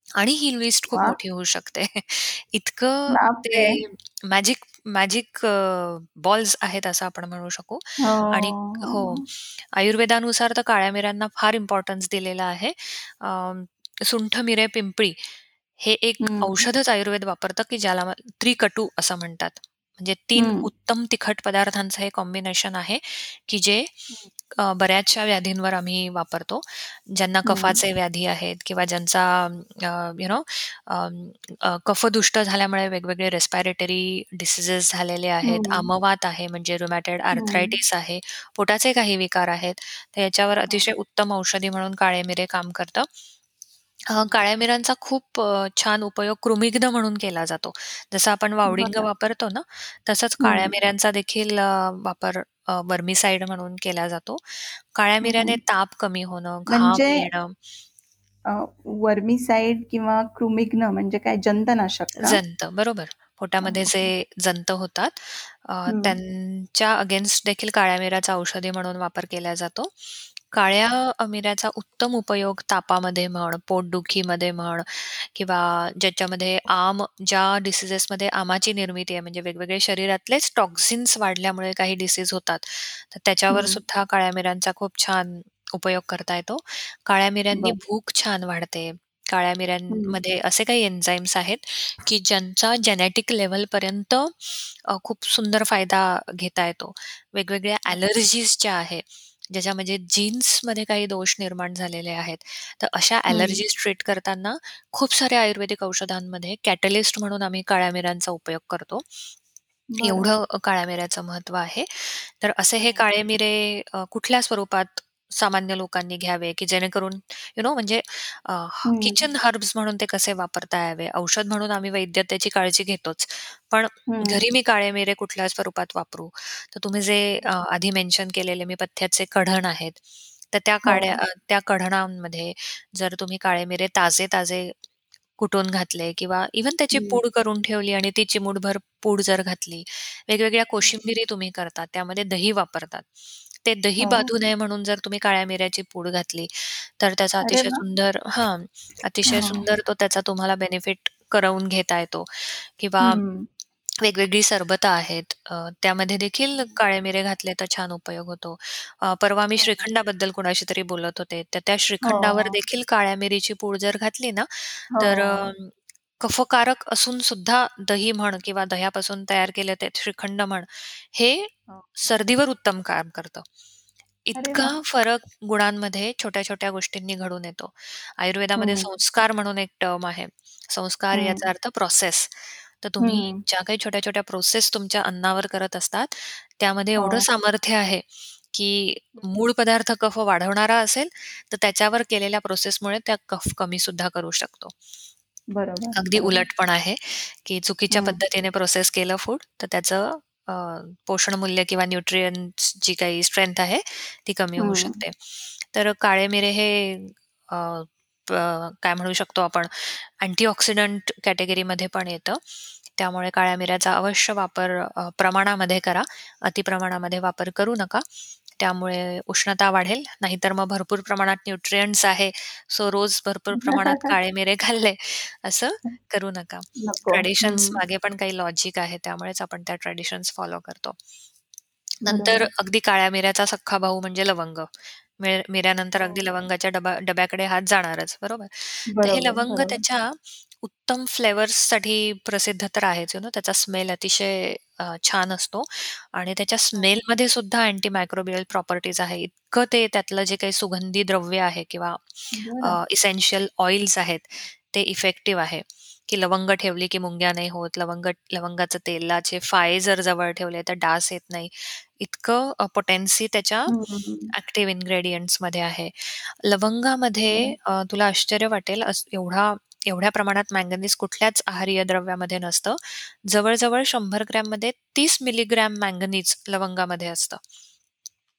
आणि ही लिस्ट खूप वाह! मोठी होऊ शकते. इतकं बापरे! ते मॅजिक मॅजिक अ, बॉल्स आहेत असं आपण म्हणू शकू आणि हो, हो. आयुर्वेदानुसार तर काळ्या मिऱ्यांना फार इम्पोर्टन्स दिलेला आहे. अ, सुंठ, मिरे, पिंपळी हे एक हं. औषधच आयुर्वेद वापरतं, की ज्याला त्रिकटू असं म्हणतात. म्हणजे 3 हं. उत्तम तिखट पदार्थांचं हे कॉम्बिनेशन आहे, की जे हं. बऱ्याचशा व्याधींवर आम्ही वापरतो. ज्यांना हं. कफाचे व्याधी आहेत किंवा ज्यांचा यू नो कफदुष्ट झाल्यामुळे वेगवेगळे रेस्पिरेटरी डिसीजेस झालेले आहेत. हं. आमवात आहे म्हणजे रुमॅटॉइड हं. आर्थरायटिस आहे. पोटाचे काही विकार आहेत. तर याच्यावर हो. अतिशय उत्तम औषधी म्हणून काळे मिरे काम करतं. काळ्या मिऱ्यांचा खूप छान उपयोग कृमिघ्न म्हणून केला जातो. जसं आपण वावडिंग. वापरतो ना, तसंच काळ्या हं. मिऱ्यांचा देखील वापर अ, वर्मीसाइड म्हणून केला जातो. काळ्या मिऱ्याने. ताप कमी होणं, म्हणजे घाम येणं अ, वर्मीसाइड किंवा कृमिघ्न म्हणजे काय जंतनाशक? जंत, बरोबर. पोटामध्ये जे. जंत होतात. त्यांच्या अगेन्स्ट देखील काळ्या मिऱ्याचा औषधी म्हणून वापर केला जातो. काळ्या मिऱ्याचा उत्तम उपयोग तापामध्ये म्हण, पोटदुखीमध्ये म्हण किंवा ज्याच्यामध्ये आम ज्या डिसीजेसमध्ये आमाची निर्मिती आहे, म्हणजे वेगवेगळे शरीरातलेच टॉक्सिन्स वाढल्यामुळे काही डिसीज होतात, तर त्याच्यावर हं. सुद्धा काळ्या मिऱ्यांचा खूप छान उपयोग करता येतो. काळ्या मिऱ्यांनी बरं. भूक छान वाढते. काळ्या हं. मिऱ्यांमध्ये असे काही एन्झाईम्स आहेत, की ज्यांचा जेनेटिक लेव्हलपर्यंत अ, खूप सुंदर फायदा घेता येतो. वेगवेगळ्या ॲलर्जीज ज्या आहेत, ज्याच्यामध्ये जीन्समध्ये काही दोष निर्माण झालेले आहेत, तर अशा हं. ट्रीट करताना खूप साऱ्या आयुर्वेदिक औषधांमध्ये कॅटलिस्ट म्हणून आम्ही काळ्या मिऱ्यांचा उपयोग करतो. बरं. एवढं काळ्या मिऱ्याचं महत्त्व आहे. तर असे हे हो. काळे मिरे अ, कुठल्या स्वरूपात सामान्य लोकांनी घ्यावे, की जेणेकरून यू नो म्हणजे अ, हं. किचन हर्ब्स म्हणून ते कसे वापरता यावे. औषध म्हणून आम्ही वैद्यतेची काळजी घेतोच. पण हं. घरी मी काळे मिरे कुठल्या स्वरूपात वापरू? तर तुम्ही जे अ, आधी मेन्शन केलेले मी पथ्याचे कढण आहेत, तर त्या काड्या हो. अ, त्या कढणांमध्ये जर तुम्ही काळे मिरे ताजे-ताजे कुटून घातले किंवा इव्हन त्याची हं. पूड करून ठेवली आणि ती चिमूटभर पूड जर घातली, वेगवेगळ्या हं. कोशिंबिरी तुम्ही करतात, त्यामध्ये दही वापरतात. ते दही हो. बाधू नये म्हणून जर तुम्ही काळ्या मिऱ्याची पूड घातली, तर त्याचा अरे अतिशय वाह! सुंदर हां, अतिशय हां. सुंदर तो त्याचा तुम्हाला बेनिफिट करवून घेता येतो किंवा हं. वेगवेगळी सरबतं आहेत अ, त्यामध्ये देखील काळे मिरे घातले तर छान उपयोग होतो. अ, परवा मी हो. श्रीखंडाबद्दल कुणाशी तरी बोलत होते, तर त्या हो, श्रीखंडावर हो. देखील काळ्या मिरीची पूड जर घातली ना, तर हो. कफकारक असून सुद्धा दही म्हण किंवा दह्यापासून तयार केलं ते श्रीखंड म्हण, हे हो. सर्दीवर उत्तम काम करतं. अरे इतका वाह! फरक गुणांमध्ये छोट्या-छोट्या गोष्टींनी घडून येतो. आयुर्वेदामध्ये हं. संस्कार म्हणून एक टर्म आहे. संस्कार हं. याचा अर्थ प्रोसेस. तर तुम्ही हं. ज्या काही छोट्या-छोट्या प्रोसेस तुमच्या अन्नावर करत असतात, त्यामध्ये एवढं हो. सामर्थ्य आहे, की हं. मूळ पदार्थ कफ वाढवणारा असेल, तर त्याच्यावर केलेल्या प्रोसेसमुळे त्या कफ कमी सुद्धा करू शकतो. बरोबर, अगदी बरोबर. उलट पण आहे, की चुकीच्या हं. पद्धतीने प्रोसेस केलं फूड, तर त्याचं अ, पोषण मूल्य किंवा न्यूट्रिएंट्स जी काही स्ट्रेंथ आहे, ती कमी होऊ हं. शकते. तर काळे मिरे हे अ, प काय म्हणू शकतो आपण अँटीऑक्सिडंट कॅटेगरीमध्ये पण येतं. त्यामुळे काळ्या मिऱ्याचा अवश्य वापर अ, प्रमाणामध्ये करा. अतिप्रमाणामध्ये वापर करू नका. त्यामुळे उष्णता वाढेल, नाहीतर मग भरपूर प्रमाणात न्यूट्रिएंट्स आहे, सो रोज भरपूर प्रमाणात काळे मिरे खाल्ले, असं करू नका. नको. ट्रेडिशन्स हं. मागे पण काही लॉजिक आहे, त्यामुळेच आपण त्या ट्रेडिशन्स फॉलो करतो. नंतर बरोबर. अगदी काळ्या मिऱ्याचा सख्खा भाऊ म्हणजे लवंग. मिर मिऱ्यानंतर अगदी हो. लवंगाच्या डबा डब्याकडे हात जाणारच, बरोबर? तर हे बरोबर, लवंग. त्याच्या उत्तम फ्लेवर्ससाठी प्रसिद्ध तर आहेच, यू नो त्याचा स्मेल अतिशय अ, छान असतो आणि त्याच्या हो. स्मेलमध्ये सुद्धा अँटी मायक्रोबियल प्रॉपर्टीज आहे. इतकं ते त्यातलं जे काही सुगंधी द्रव्य आहे किंवा बरं. अ, इसेन्शियल ऑइल्स आहेत, ते इफेक्टिव्ह आहे, की लवंग ठेवली की मुंग्या नाही होत. लवंग लवंगाचं तेलाचे फाळे जर जवळ ठेवले, तर डास येत नाही. इतकं अ, पोटेन्सी त्याच्या हं, हं, हं. ॲक्टिव्ह इन्ग्रेडियंट्समध्ये आहे. लवंगामध्ये. अ, तुला आश्चर्य वाटेल अस एवढा एवढ्या प्रमाणात मॅंगनीज कुठल्याच आहारीय द्रव्यामध्ये नसतं. जवळ-जवळ 100 ग्रॅममध्ये 30 मिलीग्रॅम मॅंगनीज लवंगामध्ये असतं.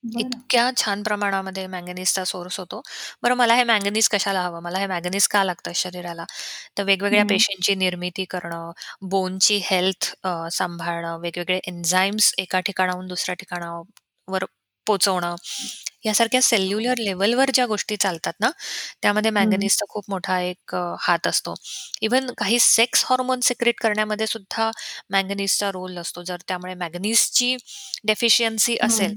इतक्या छान प्रमाणामध्ये मॅंगनीजचा सोर्स होतो. बरं मला हे मॅंगनीज कशाला हवं? मला हे मॅंगनीज का लागतं शरीराला? तर वेगवेगळ्या. पेशींची निर्मिती करणं, बोनची हेल्थ सांभाळणं, वेगवेगळे एन्झाईम्स एका ठिकाणाहून दुसऱ्या ठिकाणावर पोहोचवणं, यासारख्या हो. सेल्युलर लेव्हलवर ज्या गोष्टी चालतात ना, त्यामध्ये हं. मॅंगनीजचा खूप मोठा एक अ, हात असतो. इव्हन काही सेक्स हार्मोन सिक्रेट करण्यामध्ये सुद्धा मॅंगनीजचा रोल असतो. जर त्यामुळे मॅंगनीजची डेफिशियन्सी हं. असेल,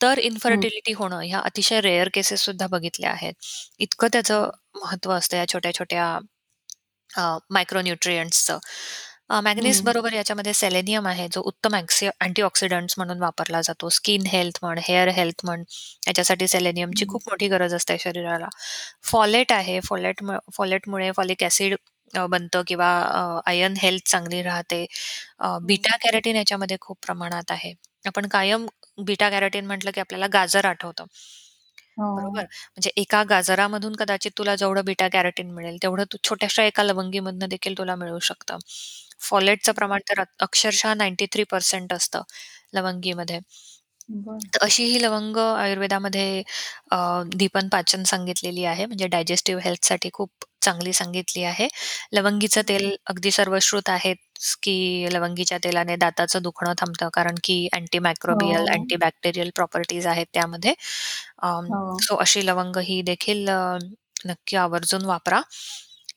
तर हं. इन्फर्टिलिटी होणं ह्या अतिशय रेअर केसेस सुद्धा बघितल्या आहेत. इतकं त्याचं हो. महत्त्व असतं या छोट्या-छोट्या अ, मायक्रो न्यूट्रिएंट्सचं. अ, मॅंगनीज हं. बरोबर याच्यामध्ये सेलेनियम आहे, जो उत्तम अँक्सी अँटीऑक्सिडंट्स म्हणून वापरला जातो. स्किन हेल्थ म्हण, हेअर हेल्थ म्हण, याच्यासाठी सेलेनियमची हं. खूप मोठी गरज असते शरीराला. फॉलेट आहे, फॉलेट फॉलेटमुळे फॉलिक ॲसिड अ, बनतं किंवा अ, आयर्न हेल्थ चांगली राहते. अ, हं. बीटा कॅरोटीन याच्यामध्ये खूप प्रमाणात आहे. आपण कायम बीटा कॅरोटीन म्हटलं की आपल्याला गाजर आठवतं. बरोबर? हो. म्हणजे एका गाजरामधून कदाचित तुला जेवढं बीटा कॅरोटीन मिळेल, तेवढं तू छोट्याशा एका लवंगीमधनं देखील तुला मिळू शकतं. फॉलेटचं प्रमाण तर अ अक्षरशः 93% असतं लवंगीमध्ये. बरं. तर अशी ही लवंग आयुर्वेदामध्ये अ, दीपन पाचन सांगितलेली आहे, म्हणजे डायजेस्टिव्ह हेल्थसाठी खूप चांगली सांगितली आहे. लवंगीचं. तेल अगदी सर्वश्रुत आहेच, की लवंगीच्या तेलाने दाताचं दुखणं थांबतं, कारण की अँटी मायक्रोबियल, हो. अँटी बॅक्टेरियल प्रॉपर्टीज आहेत त्यामध्ये. अं, हो. सो अशी लवंग ही देखील अ, नक्की आवर्जून वापरा.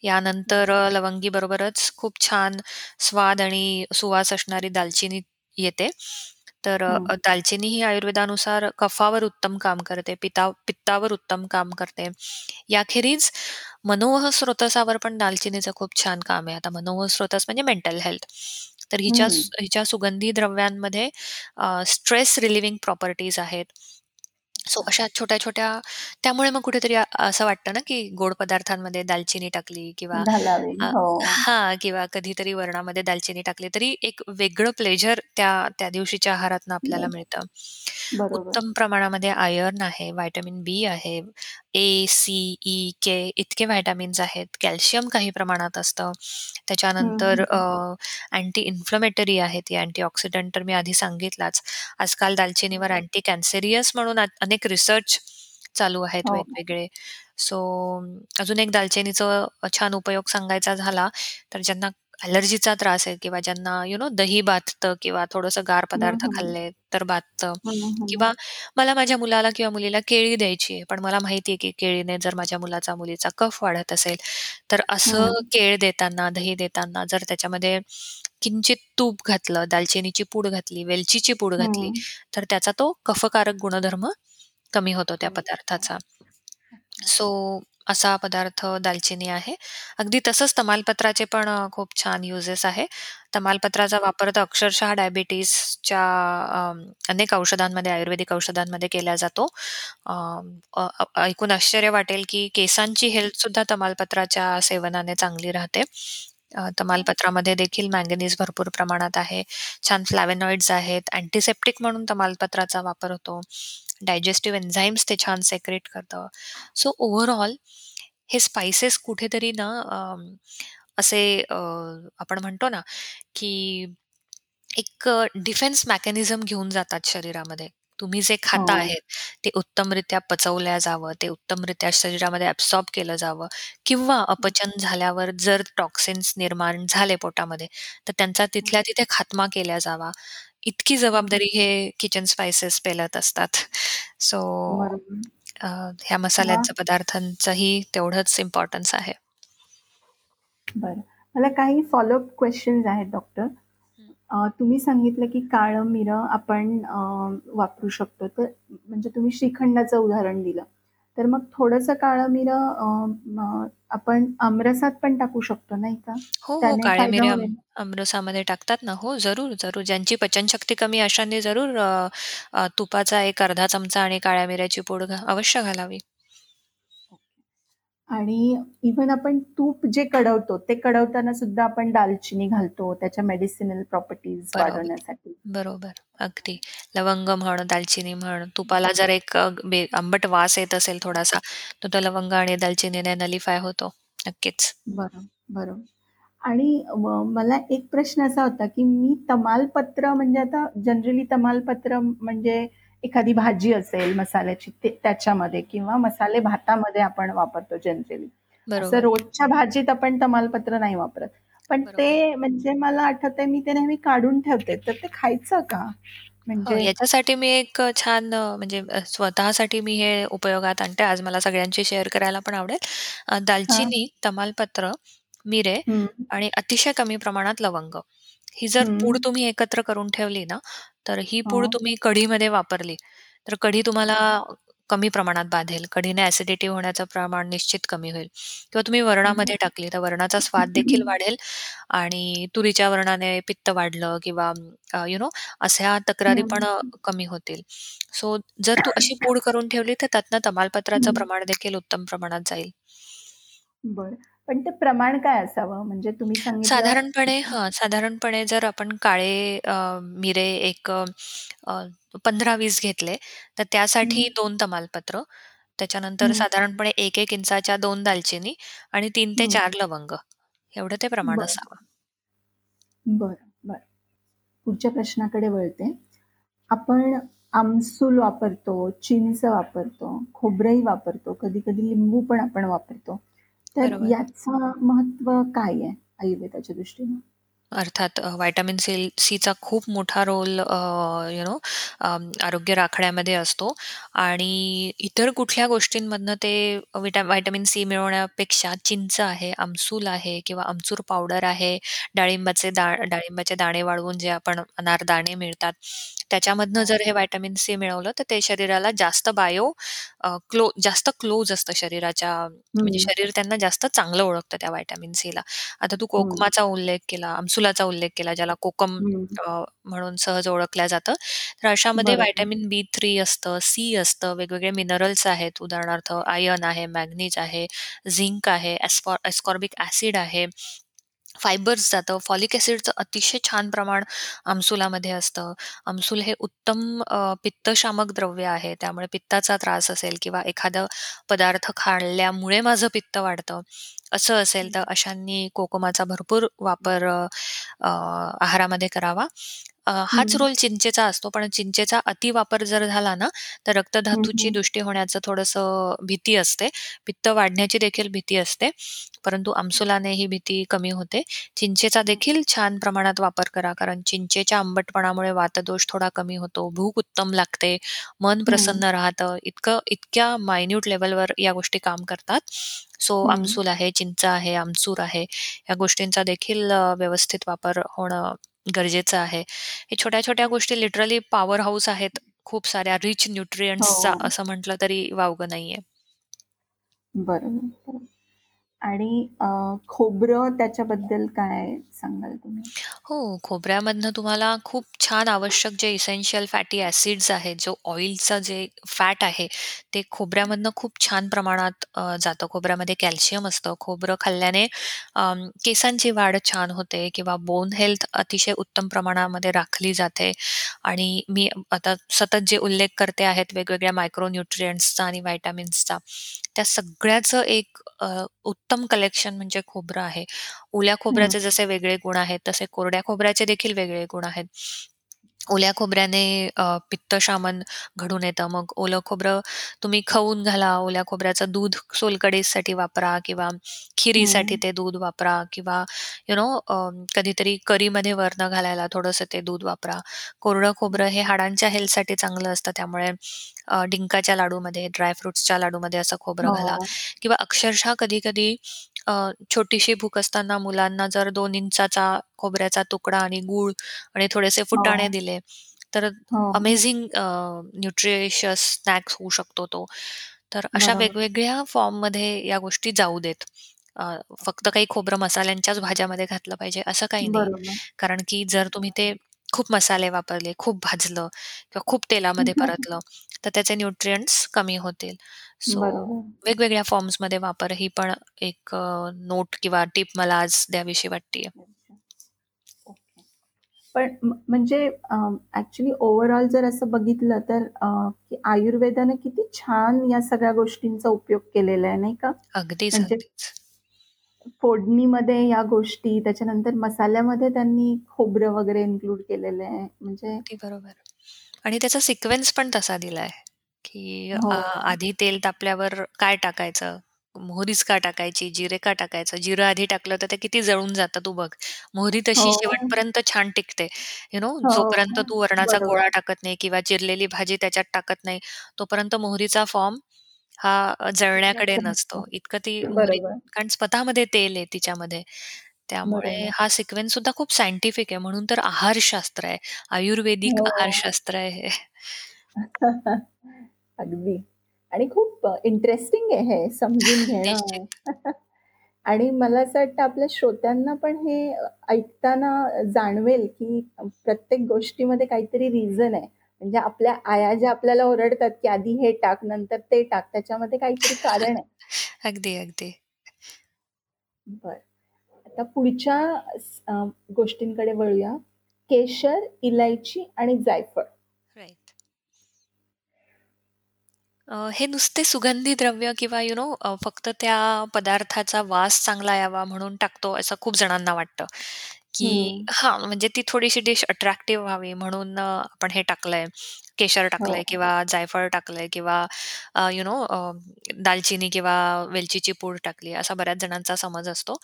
यानंतर लवंगी बरोबरच खूप छान स्वाद आणि सुवास असणारी दालचिनी येते. तर हं. अ, दालचिनी ही आयुर्वेदानुसार कफावर उत्तम काम करते, पिता पित्तावर उत्तम काम करते. याखेरीज मनोवह स्रोतसावर पण दालचिनीचं खूप छान काम आहे. आता मनोवह स्रोतस म्हणजे मेंटल हेल्थ. तर हिच्या हं. हिच्या सुगंधी द्रव्यांमध्ये अ, स्ट्रेस रिलीव्हिंग प्रॉपर्टीज आहेत. सो. अशा छोट्या-छोट्या त्यामुळे मग कुठेतरी अ, असं वाटतं ना, की गोड पदार्थांमध्ये दालचिनी टाकली किंवा घालावी. अ, हो. हां, किंवा कधीतरी वरणामध्ये दालचिनी टाकली, तरी एक वेगळं प्लेजर त्या त्या दिवशीच्या आहारातनं आपल्याला. मिळतं. बरोबर. उत्तम प्रमाणामध्ये आयर्न आहे, व्हिटॅमिन बी आहे, ए, सी, ई, के इतके व्हिटॅमिन्स आहेत. कॅल्शियम काही प्रमाणात असतं. त्याच्यानंतर हं, अ. अँटी इन्फ्लेमेटरी आहे ती अँटीऑक्सिडंट तर मी आधी सांगितलाच. आजकाल दालचिनीवर. अँटी कॅन्सेरियस म्हणून अ अनेक रिसर्च चालू आहेत हो. वेगवेगळे. सो अजून एक दालचिनीचं छान उपयोग सांगायचा झाला, तर ज्यांना ॲलर्जीचा त्रास आहे किंवा ज्यांना यू नो दही बाधतं किंवा थोडंसं गार हं, पदार्थ हं. खाल्ले तर बाधतं हं, हं. किंवा मला माझ्या मुलाला किंवा मुलीला केळी द्यायची आहे, पण मला माहिती आहे की केळीने जर माझ्या मुलाचा, मुलीचा कफ वाढत असेल, तर असं हं. केळ देताना, दही देताना जर त्याच्यामध्ये किंचित तूप घातलं, दालचिनीची पूड घातली, वेलचीची पूड घातली, हं. तर त्याचा तो कफकारक गुणधर्म कमी होतो त्या. पदार्थाचा. सो असा पदार्थ दालचिनी आहे. अगदी तसंच तमालपत्राचे पण अ, खूप छान युजेस आहे. तमालपत्राचा वापर तर अक्षरशः डायबिटीजच्या अनेक औषधांमध्ये, आयुर्वेदिक औषधांमध्ये केला जातो. अ, अ, ऐकून आश्चर्य वाटेल, की केसांची हेल्थसुद्धा तमालपत्राच्या सेवनाने चांगली राहते. तमालपत्रामध्ये देखील मॅंगनीज भरपूर प्रमाणात आहे. छान फ्लॅवेनॉइड्स आहेत. अँटिसेप्टिक म्हणून तमालपत्राचा वापर होतो. डायजेस्टिव्ह एन्झाईम्स ते छान सेक्रेट करतं. सो ओव्हरऑल हे स्पायसेस कुठेतरी ना असे आपण म्हणतो ना, की एक डिफेन्स मेकॅनिझम घेऊन जातात शरीरामध्ये. तुम्ही जे खाता हो. आहेत, ते उत्तमरित्या पचवल्या जावं, ते उत्तमरित्या शरीरामध्ये ॲब्सॉर्ब केलं जावं किंवा अपचन झाल्यावर जर टॉक्सिन्स निर्माण झाले पोटामध्ये, तर त्यांचा तिथल्या तिथे खात्मा केला जावा. इतकी. जबाबदारी हे किचन स्पाइसेस पेलत असतात. सो बरोबर. अ, ह्या वाह! मसाल्यांच्या पदार्थांचंही तेवढंच इम्पोर्टन्स आहे. बरं. मला काही फॉलोअप क्वेशन्स आहेत डॉक्टर. अ, तुम्ही सांगितलं की काळं मिरं आपण अ, वापरू शकतो. तर म्हणजे तुम्ही श्रीखंडाचं उदाहरण दिलं. तर मग थोडंसं काळं मिरं अ, म आपण आमरसात पण टाकू शकतो नाही का? हो, हो. त्याने काळे फायदा होईल? आमरसामध्ये टाकतात ना. हो, जरूर, जरूर. ज्यांची पचनशक्ती कमी अशांनी जरूर अ, अ, तुपाचा एक अर्धा चमचा आणि काळ्या मिऱ्याची पूड घा अवश्य घालावी. आणि इव्हन आपण तूप जे कढवतो, ते कढवताना सुद्धा आपण दालचिनी घालतो त्याच्या मेडिसिनल प्रॉपर्टीज बरोबर, वाढवण्यासाठी. बरोबर. अगदी. लवंग म्हण, दालचिनी म्हण, तुपाला जर एक अ, बे आंबट वास येत असेल थोडासा, तर तो लवंग आणि दालचिनीने नलिफाय होतो. नक्कीच. बरं, बरं. आणि मला एक प्रश्न असा होता, की मी तमालपत्र म्हणजे आता जनरली तमालपत्र म्हणजे एखादी भाजी असेल मसाल्याची त्याच्यामध्ये किंवा मसाले भातामध्ये आपण वापरतो जनरली. असं रोजच्या भाजीत आपण तमालपत्र नाही वापरत. पण. ते म्हणजे मला आठवतंय मी ते नेहमी काढून ठेवते. तर ते खायचं का? हो, म्हणजे याच्यासाठी मी एक छान म्हणजे स्वतःसाठी मी हे उपयोगात आणते. आज मला सगळ्यांशी शेअर करायला पण आवडेल. हां. दालचिनी, तमालपत्र, मिरे हं, आणि अतिशय कमी प्रमाणात लवंग. ही जर पूड हं. तुम्ही एकत्र करून ठेवली ना, तर ही पूड हो. तुम्ही कढीमध्ये वापरली, तर कढी तुम्हाला कमी प्रमाणात बाधेल. कढीने ॲसिडिटी होण्याचं प्रमाण निश्चित कमी होईल किंवा तुम्ही वरणामध्ये टाकली तर वरणाचा स्वाद देखील वाढेल आणि तुरीच्या वरणाने पित्त वाढलं किंवा यू नो अशा तक्रारी पण अ, कमी होतील. सो जर तू अशी पूड करून ठेवली तर त्यातनं तमालपत्राचं हं. प्रमाण देखील उत्तम प्रमाणात जाईल. बरं. पण ते प्रमाण काय असावं? म्हणजे तुम्ही सांगितलं साधारणपणे हां, साधारणपणे जर आपण काळे अ, मिरे एक अ, अ, 15-20 घेतले, तर हं, त्यासाठी 2 तमालपत्र, त्याच्यानंतर हं, साधारणपणे 1-1 इंचाच्या 2 दालचिनी आणि 3 ते हं. 4 लवंग, एवढं ते प्रमाण बरं, असावं. बरं, बरं. पुढच्या प्रश्नाकडे वळते. आपण आमसूल वापरतो, चिंच वापरतो, खोबरंही वापरतो, कधी-कधी लिंबू पण आपण वापरतो. तर बरोबर. याचं महत्त्व काय आहे आयुर्वेदाच्या दृष्टीनं? अर्थात अ, व्हिटॅमिन सी सीचा खूप मोठा रोल अ, यू नो आरोग्य राखण्यामध्ये असतो आणि इतर कुठल्या गोष्टींमधनं ते विटॅ व्हिटॅमिन सी मिळवण्यापेक्षा चिंच आहे, आमसूल आहे किंवा आमचूर पावडर आहे, डाळिंबाचे दा डाळिंबाचे दाणे वाळवून जे आपण अनारदाणे मिळतात, त्याच्यामधनं जर हे व्हिटॅमिन सी मिळवलं, तर ते शरीराला जास्त बायो अ, क्लो जास्त क्लोज असतं शरीराच्या म्हणजे हं, शरीर त्यांना जास्त चांगलं ओळखतं त्या व्हिटॅमिन सीला. आता तू हं, कोकमाचा उल्लेख केला, आमसुलाचा उल्लेख केला, ज्याला कोकम हं. अ, म्हणून सहज ओळखल्या जातं. तर अशामध्ये बरोबर. व्हिटॅमिन बी3 असतं, सी असतं, वेगवेगळे मिनरल्स आहेत. उदाहरणार्थ आयर्न आहे, मॅग्नीज आहे, झिंक आहे, एस्कॉ एस्कॉर्बिक ॲसिड आहे. फायबर्स जातं. फॉलिक ॲसिडचं अतिशय छान प्रमाण आमसुलामध्ये असतं. आमसूल हे उत्तम अ, पित्तशामक द्रव्य आहे. त्यामुळे पित्ताचा त्रास असेल किंवा एखादा पदार्थ खाल्ल्यामुळे माझं पित्त वाढतं, असं असेल तर अशांनी कोकमाचा भरपूर वापर अ, आहारामध्ये करावा. अ, हाच हं, रोल चिंचेचा असतो, पण चिंचेचा अतिवापर जर झाला ना, तर हं, रक्तधातूची हं, दृष्टी होण्याचं थोडंसं भीती असते. पित्त वाढण्याची देखील भीती असते. परंतु आमसुलाने ही भीती कमी होते. चिंचेचा देखील छान प्रमाणात वापर करा, कारण चिंचेच्या आंबटपणामुळे वातदोष थोडा कमी होतो, भूक उत्तम लागते, मन हं, प्रसन्न राहतं. इतकं इतक्या मायन्यूट लेव्हलवर या गोष्टी काम करतात. सो हं. आमसूल आहे, चिंच आहे, आमचूर आहे, या गोष्टींचा देखील अ, व्यवस्थित वापर होणं गरजेचं आहे. हे छोट्या-छोट्या गोष्टी लिटरली पॉवर हाऊस आहेत. खूप साऱ्या रिच न्यूट्रिएंट्सचा हो. असं म्हटलं तरी वावगं नाहीये. बरोबर, बरोबर. आणि अ, खोबरं त्याच्याबद्दल काय सांगाल तुम्ही? हो, खोबऱ्यामधनं तुम्हाला खूप छान आवश्यक जे इसेन्शियल फॅटी ऍसिड्स आहेत, जो ऑइलचं जे फॅट आहे, ते खोबऱ्यामधनं खूप छान प्रमाणात अ, जातं. खोबऱ्यामध्ये कॅल्शियम असतं. खोबरं खाल्ल्याने अं, केसांची वाढ छान होते किंवा बोन हेल्थ अतिशय उत्तम प्रमाणामध्ये राखली जाते आणि मी आता सतत जे उल्लेख करते आहेत वेगवेगळ्या मायक्रोन्यूट्रिएंट्सचा आणि व्हिटॅमिन्सचा, त्या सगळ्याचं एक अ, उत्तम कलेक्शन म्हणजे खोबरं आहे. ओल्या खोबऱ्याचे जसे वेगळे गुण आहेत, तसे कोरड्या खोबऱ्याचे देखील वेगळे गुण आहेत. ओल्या खोबऱ्याने अ, पित्तशामन घडून येतं. मग ओलं खोबरं तुम्ही खवून घाला. ओल्या खोबऱ्याचं दूध सोलकढीसाठी वापरा किंवा खिरीसाठी हं, ते दूध वापरा किंवा यू नो कधीतरी करीमध्ये वरनं घालायला थोडंसं ते दूध वापरा. कोरडं खोबरं हे हाडांच्या हेल्थसाठी चांगलं असतं. त्यामुळे अ, डिंकाच्या लाडूमध्ये, ड्राय फ्रुट्सच्या लाडूमध्ये असं खोबरं घाला हो, किंवा अक्षरशः कधी-कधी अ, छोटीशी भूक असताना मुलांना जर 2 इंचाचा खोबऱ्याचा तुकडा आणि गूळ आणि थोडेसे फुटाणे हो, दिले, तर हो. अमेझिंग अ, न्यूट्रिशियस स्नॅक्स होऊ शकतो तो. तर अशा बरोबर, वेगवेगळ्या फॉर्ममध्ये या गोष्टी जाऊ देत. अ, फक्त काही खोबरं मसाल्यांच्याच भाज्यामध्ये घातलं पाहिजे असं काही नाही. बरोबर. कारण की जर तुम्ही ते खूप मसाले वापरले, खूप भाजलं किंवा खूप तेलामध्ये परतलं, तर त्याचे न्यूट्रिएंट्स कमी होतील. सो बरोबर. वेगवेगळ्या फॉर्म्समध्ये वापर ही पण एक नोट किंवा टिप मला आज द्यावीशी वाटतीये. अच्छा. ओके. पण म्हणजे अ, ॲक्चुअली ओव्हरऑल जर असं बघितलं तर अ, की आयुर्वेदाने किती छान या सगळ्या गोष्टींचा उपयोग केलेला आहे, नाही का? अगदीच, म्हणजे अगदीच. फोडणीमध्ये या गोष्टी, त्याच्यानंतर मसाल्यामध्ये त्यांनी खोबरं वगैरे इन्क्लूड केलेलं आहे. म्हणजे अगदी बरोबर. आणि त्याचा सिक्वेन्स पण तसा दिलाय, की हो, आधी तेल तापल्यावर काय टाकायचं? मोहरीच का टाकायची? जिरे का टाकायचं? जिरं आधी टाकलं तर ते किती जळून जातं तू बघ. मोहरी तशी हो, शेवटपर्यंत छान टिकते. यू नो हो, जोपर्यंत. तू वरणाचा बरोबर. गोळा टाकत नाही किंवा चिरलेली भाजी त्याच्यात टाकत नाही, तोपर्यंत मोहरीचा फॉर्म हा अ, जळण्याकडे नसतो. इतकं ती मोहरी बरोबर, कारण स्वतःमध्ये तेल आहे तिच्यामध्ये. त्यामुळे बरोबर. हा सिक्वेन्स सुद्धा खूप सायंटिफिक आहे. म्हणून तर आहारशास्त्र आहे. आयुर्वेदिक हो. आहारशास्त्र आहे हे. अगदी. आणि खूप इंटरेस्टिंग आहे हे समजून घेणं. निश्चित. आणि मला असं वाटतं आपल्या श्रोत्यांना पण हे ऐकताना जाणवेल, की प्रत्येक गोष्टीमध्ये काहीतरी रिझन आहे. म्हणजे आपल्या आया ज्या आपल्याला ओरडतात, की आधी हे टाक, नंतर ते टाक. त्याच्यामध्ये काहीतरी कारण आहे. अगदी, अगदी. बरं. आता पुढच्या गोष्टींकडे वळूया. केशर, इलायची आणि जायफळ. हे नुसते सुगंधी द्रव्य किंवा यू नो फक्त त्या पदार्थाचा वास चांगला यावा म्हणून टाकतो, असं खूप जणांना वाटतं, की हं. हां, म्हणजे ती थोडीशी डिश अट्रॅक्टिव्ह व्हावी म्हणून अ, आपण हे टाकलंय, केशर टाकलंय हो. किंवा जायफळ टाकलंय किंवा अ, यू नो अ, दालचिनी किंवा वेलचीची पूड टाकली, असा बऱ्याच जणांचा समज असतो.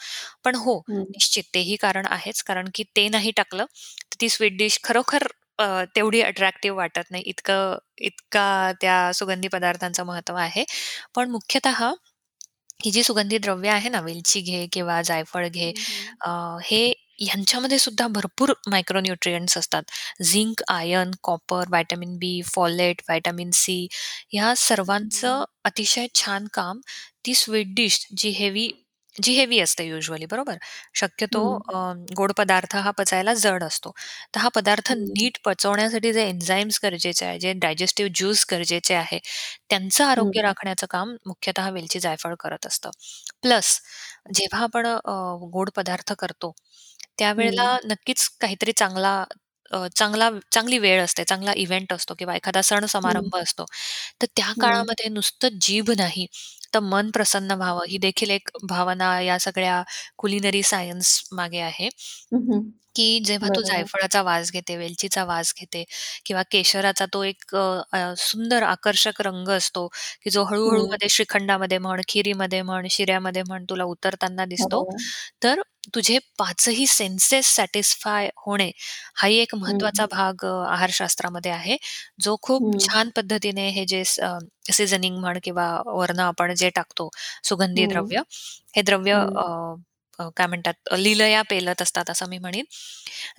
पण हो, हं. निश्चित तेही कारण आहेच. कारण की ते नाही टाकलं, तर ती स्वीट डिश खरोखर अ, तेवढी अट्रॅक्टिव्ह वाटत नाही. इतकं इतका त्या सुगंधी पदार्थांचं महत्त्व आहे. पण मुख्यतः ही जी सुगंधी द्रव्य आहे ना, वेलची घे किंवा जायफळ घे, हं, हं. अ, हे ह्यांच्यामध्ये सुद्धा भरपूर मायक्रो न्यूट्रिएंट्स असतात. Zinc, iron, copper, vitamin B, folate, vitamin C ह्या सर्वांचं. अतिशय छान काम ती स्वीट डिश जी हेवी जी हेवी असते युजुअली बरोबर. शक्यतो हं. अ, गोड पदार्थ हा पचायला जड असतो. तर हा पदार्थ हं. नीट पचवण्यासाठी जे एन्झाईम्स गरजेचे आहे, जे डायजेस्टिव्ह ज्यूस गरजेचे आहे, त्यांचं आरोग्य. राखण्याचं काम मुख्यतः वेलची, जायफळ करत असतं. प्लस जेव्हा आपण अ, गोड पदार्थ करतो, हं. त्यावेळेला नक्कीच काहीतरी चांगला अ, चांगला चांगली वेळ असते, चांगला इव्हेंट असतो किंवा एखादा सण हं. समारंभ असतो. तर त्या हं. काळामध्ये नुसतं जीभ नाही, तर मन प्रसन्न व्हावं, ही देखील एक भावना या सगळ्या कुलिनरी सायन्स मागे आहे. की जेव्हा तू बरोबर. जायफळाचा वास घेते, वेलचीचा वास घेते किंवा केशराचा तो एक अ, अ, सुंदर आकर्षक रंग असतो, की जो हळू-हळू. मध्ये श्रीखंडामध्ये म्हण, खिरीमध्ये म्हण, शिऱ्यामध्ये म्हण तुला उतरताना दिसतो. हो. तर तुझे 5ही सेन्सेस सॅटिस्फाय होणे, हाही एक महत्त्वाचा हं. भाग अ, आहारशास्त्रामध्ये आहे. जो खूप. छान पद्धतीने हे जे सीझनिंग म्हण किंवा वरनं आपण जे टाकतो सुगंधी हं. द्रव्य, हे द्रव्य हं. काय म्हणतात लीलया पेलत असतात असं मी म्हणेन.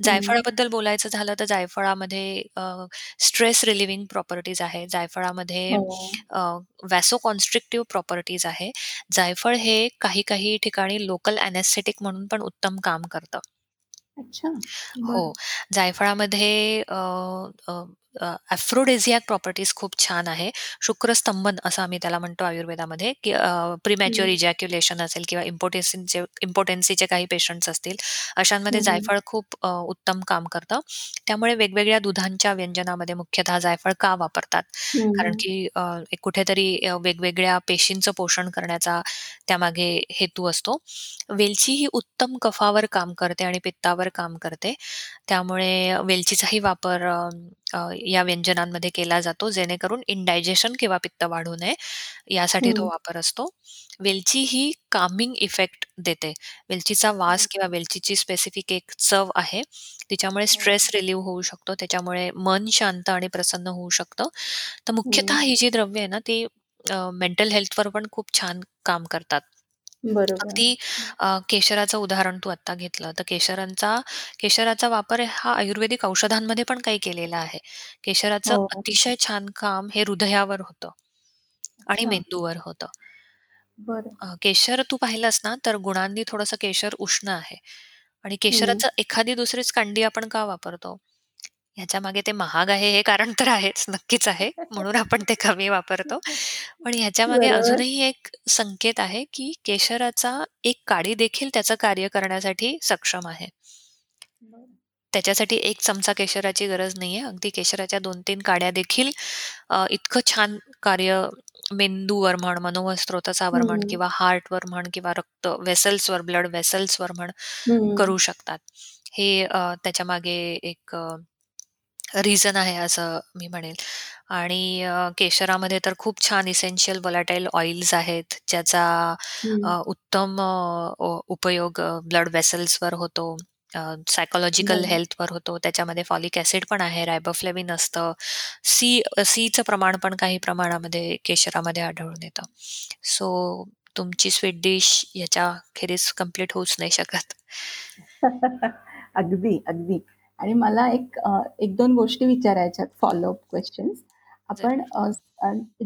जायफळाबद्दल बोलायचं झालं तर जायफळामध्ये स्ट्रेस रिलिव्हिंग प्रॉपर्टीज आहे. जायफळामध्ये हो. अ, व्हॅसोकॉन्स्ट्रिक्टिव्ह प्रॉपर्टीज आहे. जायफळ हे काही-काही ठिकाणी लोकल एनेस्थेटिक म्हणून पण उत्तम काम करतं. अच्छा. हो. जायफळामध्ये एफ्रोडिसियाक प्रॉपर्टीज खूप छान आहे. शुक्रस्तंभन असं आम्ही त्याला म्हणतो आयुर्वेदामध्ये, की प्रीमॅच्युअर. इजॅक्युलेशन असेल किंवा इम्पोटेन्सीचे इम्पोटेन्सीचे काही पेशंट्स असतील, अशांमध्ये. जायफळ खूप उत्तम काम करतं. त्यामुळे वेगवेगळ्या दुधांच्या व्यंजनामध्ये मुख्यतः जायफळ का वापरतात? कारण. की कुठेतरी वेगवेगळ्या पेशींचं पोषण करण्याचा त्यामागे हेतू असतो. वेलची ही उत्तम कफावर काम करते आणि पित्तावर काम करते. त्यामुळे वेलचीचाही वापर अ, या व्यंजनांमध्ये केला जातो, जेणेकरून इंडायजेशन किंवा पित्त वाढू नये, यासाठी तो हं. वापर असतो. वेलची ही कामिंग इफेक्ट देते. वेलचीचा वास किंवा. वेलचीची स्पेसिफिक एक चव आहे. तिच्यामुळे हो. स्ट्रेस रिलीव्ह होऊ शकतो. त्याच्यामुळे मन शांत आणि प्रसन्न होऊ शकतं. तर मुख्यतः हं. ही जी द्रव्य आहे ना, ती अ, मेंटल हेल्थवर पण खूप छान काम करतात. बरोबर. अगदी अ, केशराचं उदाहरण तू आत्ता घेतलं, तर केशरांचा केशराचा वापर हा आयुर्वेदिक औषधांमध्ये पण काही केलेला आहे. केशराचं हो. अतिशय छान काम हे हृदयावर होतं आणि अच्छा. मेंदूवर होतं. बरं. अ, केशर तू पाहिलंस ना, तर गुणांनी थोडंसं केशर उष्ण आहे आणि हं. केशराचं एखादी दुसरीच कांडी आपण का वापरतो? ह्याच्यामागे ते महाग आहे हे कारण तर आहेच, नक्कीच आहे. म्हणून आपण ते कमी वापरतो. पण ह्याच्यामागे बरोबर. अजूनही एक संकेत आहे, की केशराचा एक काडी देखील त्याचं कार्य करण्यासाठी सक्षम आहे. बरं. त्याच्यासाठी 1 चमचा केशराची गरज नाहीये. अगदी केशराच्या 2-3 काड्या देखील अ, इतकं छान कार्य मेंदूवर म्हण, मनोस्त्रोतावर म्हण हं. किंवा हार्टवर म्हण किंवा रक्त व्हेसल्सवर, ब्लड व्हेसल्सवर म्हण, हं. करू शकतात. हे अ, त्याच्यामागे एक अ, रिझन आहे असं मी म्हणेल. आणि अ, केशरामध्ये तर खूप छान इसेन्शियल व्होलॅटाइल ऑइल्स आहेत, ज्याचा हं. उत्तम अ, उ उपयोग ब्लड व्हेसल्सवर होतो. अ, सायकॉलॉजिकल बरं. हेल्थवर होतो. त्याच्यामध्ये फॉलिक ॲसिड पण आहे, राइबोफ्लेविन असतं. सी सीचं प्रमाण पण काही प्रमाणामध्ये केशरामध्ये आढळून येतं. सो तुमची स्वीट डिश याच्याखेरीज कंप्लीट होऊच नाही शकत. अगदी, अगदी. आणि मला एक अ, 1-2 गोष्टी विचारायच्या आहेत फॉलो अप क्वेशन्स. आपण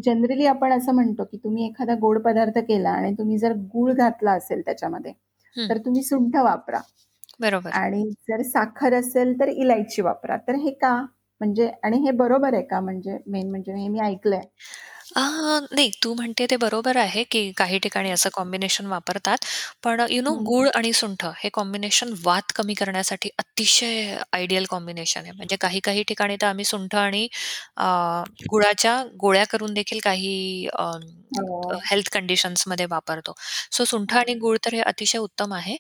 जनरली आपण असं म्हणतो, की तुम्ही एखादा गोड पदार्थ केला आणि तुम्ही जर गूळ घातला असेल त्याच्यामध्ये. तर तुम्ही सुंठ वापरा बरोबर. आणि जर साखर असेल तर इलायची वापरा. तर हे का? म्हणजे आणि हे बरोबर आहे का म्हणजे मेन म्हणजे हे मी ऐकलंय. अ, नाही तू म्हणते ते बरोबर आहे, की काही ठिकाणी असं कॉम्बिनेशन वापरतात. पण यू नो हं. गूळ आणि सुंठ हे कॉम्बिनेशन वात कमी करण्यासाठी अतिशय आयडियल कॉम्बिनेशन आहे. म्हणजे काही-काही ठिकाणी तर आम्ही सुंठ आणि अ, गुळाच्या गोळ्या करून देखील काही अ, हो. हेल्थ कंडिशन्समध्ये वापरतो. सो सुंठ आणि गूळ तर हे अतिशय उत्तम आहे.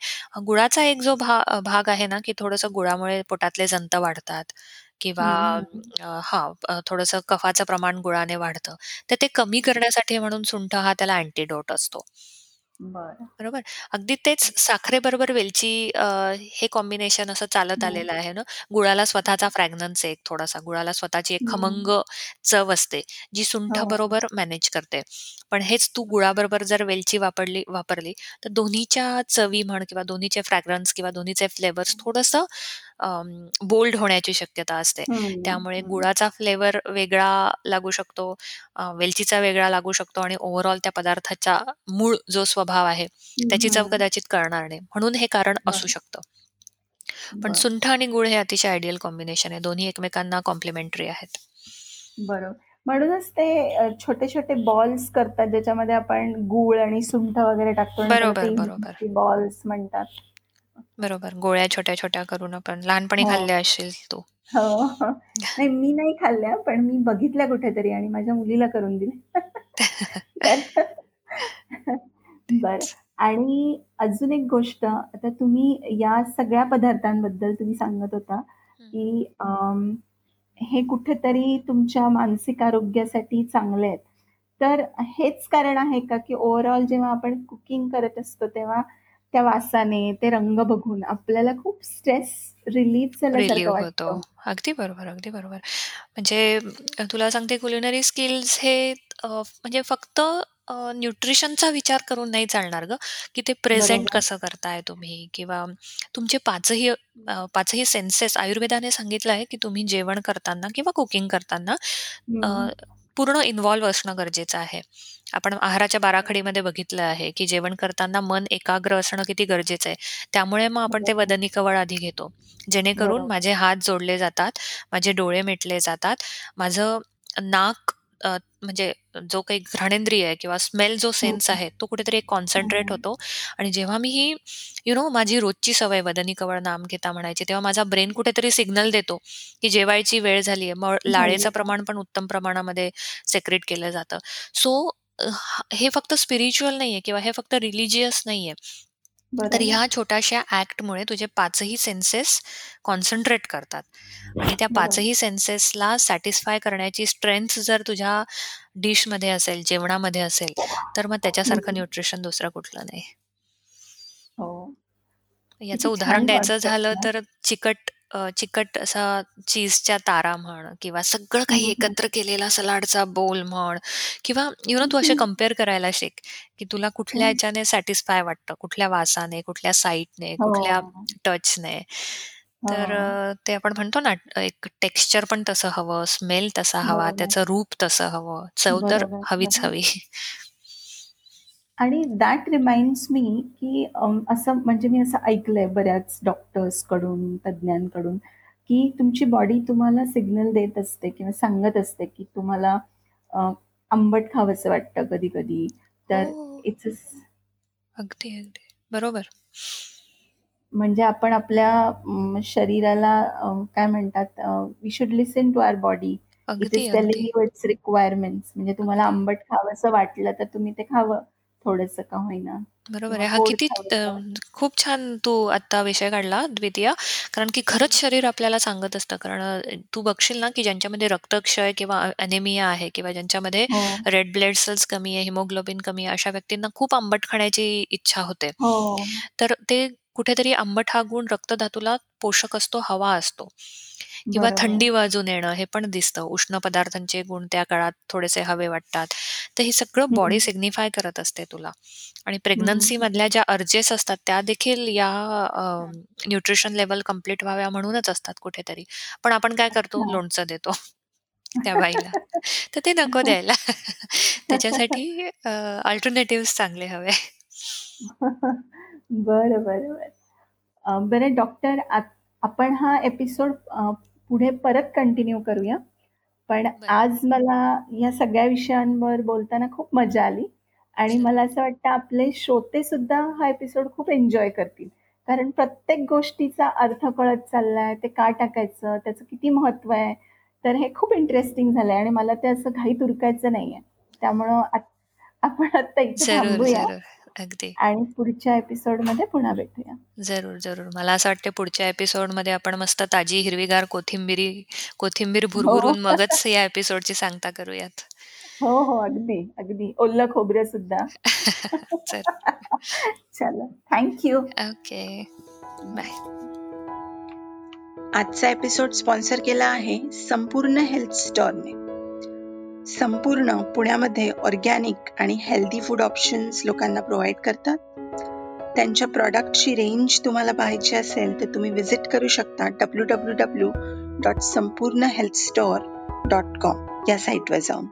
गुळाचा एक जो भा भाग आहे ना, की थोडंसं गुळामुळे पोटातले जंत वाढतात किंवा हं, थोडंसं कफाचं प्रमाण गुळाने वाढतं. तर ते कमी करण्यासाठी म्हणून सुंठ हा त्याला अँटिडोट असतो. बरं. बरोबर. अगदी तेच साखरेबरोबर वेलची अ, हे कॉम्बिनेशन असं चालत हं. आलेलं आहे ना. गुळाला स्वतःचा फ्रॅग्रन्स आहे एक थोडासा. गुळाला स्वतःची एक हं. खमंग चव असते, जी सुंठ हो. बरोबर मॅनेज करते. पण हेच तू गुळाबरोबर जर वेलची वापरली वापरली, तर दोन्हीच्या चवी म्हण किंवा दोन्हीचे फ्रॅग्रन्स किंवा दोन्हीचे फ्लेवर्स थोडंसं बोल्ड होण्याची शक्यता असते. त्यामुळे. गुळाचा फ्लेवर वेगळा लागू शकतो, वेलचीचा वेगळा लागू शकतो आणि ओव्हरऑल त्या पदार्थाचा मूळ जो स्वभाव आहे, त्याची चव. कदाचित कळणार नाही. म्हणून हे कारण असू. शकतं. पण. सुंठ आणि गूळ हे अतिशय आयडियल कॉम्बिनेशन आहे. दोन्ही एकमेकांना कॉम्प्लिमेंटरी आहेत. बरोबर. म्हणूनच ते अ, छोटे-छोटे बॉल्स करतात ज्याच्यामध्ये आपण गूळ आणि सुंठ वगैरे टाकतो बरोबर, बॉल्स म्हणतात. बरोबर. गोळ्या छोट्या-छोट्या करून आपण लहानपणी हो. खाल्ल्या असशील तू. हो, हो. नाही मी नाही खाल्ल्या, पण मी बघितल्या कुठेतरी आणि माझ्या मुलीला करून दिल्या. तर बरं तेच. आणि अजून एक गोष्ट आता तुम्ही या सगळ्या पदार्थांबद्दल तुम्ही सांगत होता, हं. की अं, हे कुठेतरी तुमच्या मानसिक आरोग्यासाठी चांगले आहेत. तर हेच कारण आहे का, की ओव्हरऑल जेव्हा आपण कुकिंग करत असतो, तेव्हा त्या वासाने, ते रंग बघून आपल्याला खूप स्ट्रेस रिलीफ झाल्यासारखं रिलीव्ह होतो. वाटतं? अगदी बरोबर, अगदी बरोबर. म्हणजे तुला सांगते क्युलिनरी स्किल्स हे अ, म्हणजे फक्त न्यूट्रिशनचा विचार करून नाही चालणार गं, की ते प्रेझेंट बरोबर. कसं करताय तुम्ही किंवा तुमचे 5 ही अ, 5 ही सेन्सेस आयुर्वेदाने सांगितलं आहे, की तुम्ही जेवण करताना किंवा कुकिंग करताना अ. पूर्ण इन्व्हॉल्व असणं गरजेचं आहे. आपण आहाराच्या बाराखडीमध्ये बघितलं आहे, की जेवण करताना मन एकाग्र असणं किती गरजेचं आहे. त्यामुळे मग आपण ते. वदनी कवळ आधी घेतो. जेणेकरून बरोबर. माझे हात जोडले जातात, माझे डोळे मिटले जातात, माझं नाक अ, म्हणजे जो काही घ्राणेंद्रिय आहे किंवा स्मेल जो हं, सेन्स आहे, तो कुठेतरी एक कॉन्सन्ट्रेट हं. होतो आणि जेव्हा मी ही यू नो माझी रोजची सवय वदनी कवळ नाम घेता म्हणायची, तेव्हा माझा ब्रेन कुठेतरी सिग्नल देतो, की जेवायची वेळ झाली आहे. मग लाळेचं. प्रमाण पण उत्तम प्रमाणामध्ये सेक्रेट केलं जातं. सो हे फक्त स्पिरिच्युअल नाहीये किंवा हे फक्त रिलिजियस नाहीये. तर बरोबर. ह्या छोट्याशा ॲक्टमुळे तुझे 5 ही सेन्सेस कॉन्सन्ट्रेट करतात आणि त्या 5 बरोबर. ही सेन्सेसला सॅटिस्फाय करण्याची स्ट्रेंथ जर तुझ्या डिशमध्ये असेल, जेवणामध्ये असेल, तर मग त्याच्यासारखं हं. न्यूट्रिशन दुसरं कुठलं नाही. हो. याचं किती उदाहरण छान द्यायचं कॉन्सेप्ट झालं ना. तर चिकट अ, चिकट असा चीजच्या तारा म्हण किंवा सगळं हं, काही हं. एकत्र केलेला सलाडचा बोल म्हण किंवा यू नो तू असे हं. कंपेअर करायला शिक, की तुला कुठल्या हं. ह्याच्याने सॅटिस्फाय वाटतं, कुठल्या वासाने, कुठल्या कुठल्या हो. टचने. तर हो. अ, ते आपण म्हणतो ना, एक टेक्स्चर पण तसं हवं, स्मेल तसा हवा, बरोबर. त्याचं रूप तसं हवं, चव तर बरोबर, हवीच बरोबर. हवी. आणि दॅट रिमाइंड्स मी, की असं म्हणजे मी असं ऐकलंय बऱ्याच डॉक्टर्सकडून, तज्ञांकडून, की तुमची बॉडी तुम्हाला सिग्नल देत असते किंवा सांगत असते, की तुम्हाला अ, आंबट खावंसं वाटतं कधी-कधी. हो. तर इट्स अ अगदी, अगदी. बरोबर. म्हणजे आपण आपल्या शरीराला काय म्हणतात we should listen to our body. It अगदी, इस टेलिंग अगदी. You its requirements. म्हणजे तुम्हाला अगदी. आंबट खावंसं वाटलं, तर तुम्ही ते खावं थोडंसं का होईना बरोबर आहे. हा किती. खूप छान तू आत्ता विषय काढला द्वितीया. कारण की खरंच शरीर आपल्याला सांगत असतं. कारण तू बघशील ना, की ज्यांच्यामध्ये रक्तक्षय किंवा अॅनिमिया आहे किंवा ज्यांच्यामध्ये रेड ब्लड सेल्स कमी आहे, हिमोग्लोबिन कमी आहे, अशा व्यक्तींना खूप आंबट खाण्याची इच्छा होते. हो. तर ते कुठेतरी आंबट हा गुण रक्तधातूला पोषक असतो, हवा असतो किंवा बरोबर. थंडी वाजून येणं हे पण दिसतं. उष्ण पदार्थांचे गुण त्या काळात थोडेसे हवे वाटतात. तर हे सगळं बॉडी हं, सिग्निफाय करत असते तुला आणि हं. प्रेग्नन्सीमधल्या ज्या अर्जेस असतात त्या देखील या अ, न्यूट्रिशन लेव्हल कंप्लीट व्हाव्या म्हणूनच असतात कुठेतरी. पण आपण काय करतो? लोणचं देतो. त्या बाईला. तर ते नको द्यायला. त्याच्यासाठी अ, अल्टरनेटिव्हज चांगले हवे. बरं, बरं, बरं. अ, बरं डॉक्टर आत आपण हा एपिसोड पुढे परत कंटिन्यू करूया. पण. आज मला या सगळ्या विषयांवर बोलताना खूप मजा आली आणि. मला असं वाटतं आपले श्रोतेसुद्धा हा एपिसोड खूप एन्जॉय करतील. कारण प्रत्येक गोष्टीचा अर्थ कळत चाललाय, ते का टाकायचं, त्याचं किती महत्त्व आहे. तर हे खूप इंटरेस्टिंग झालंय आणि मला ते असं घाईत उरकायचं नाहीये. त्यामुळं आत आपण आत्ता इथे थांबूया. अगदी. आणि पुढच्या एपिसोडमध्ये पुन्हा भेटूया. जरूर, जरूर. मला असं वाटतं पुढच्या एपिसोडमध्ये आपण मस्त ताजी हिरवीगार कोथिंबिरी कोथिंबीर हो. भुरभुरून मगच या एपिसोडची सांगता करूयात. हो, हो. अगदी, अगदी. ओलं खोबरंसुद्धा. जरूर. चला थँक यू. ओके. बाय. आजचा एपिसोड स्पॉन्सर केला आहे संपूर्ण हेल्थ स्टोअरने. संपूर्ण पुण्यामध्ये ऑर्गॅनिक आणि हेल्दी फूड ऑप्शन्स लोकांना प्रोव्हाइड करतात. त्यांच्या प्रॉडक्टची रेंज तुम्हाला पाहायची असेल तर तुम्ही व्हिजिट करू शकता W W W dot Sampoorna health store dot com या साईटवर जाऊन.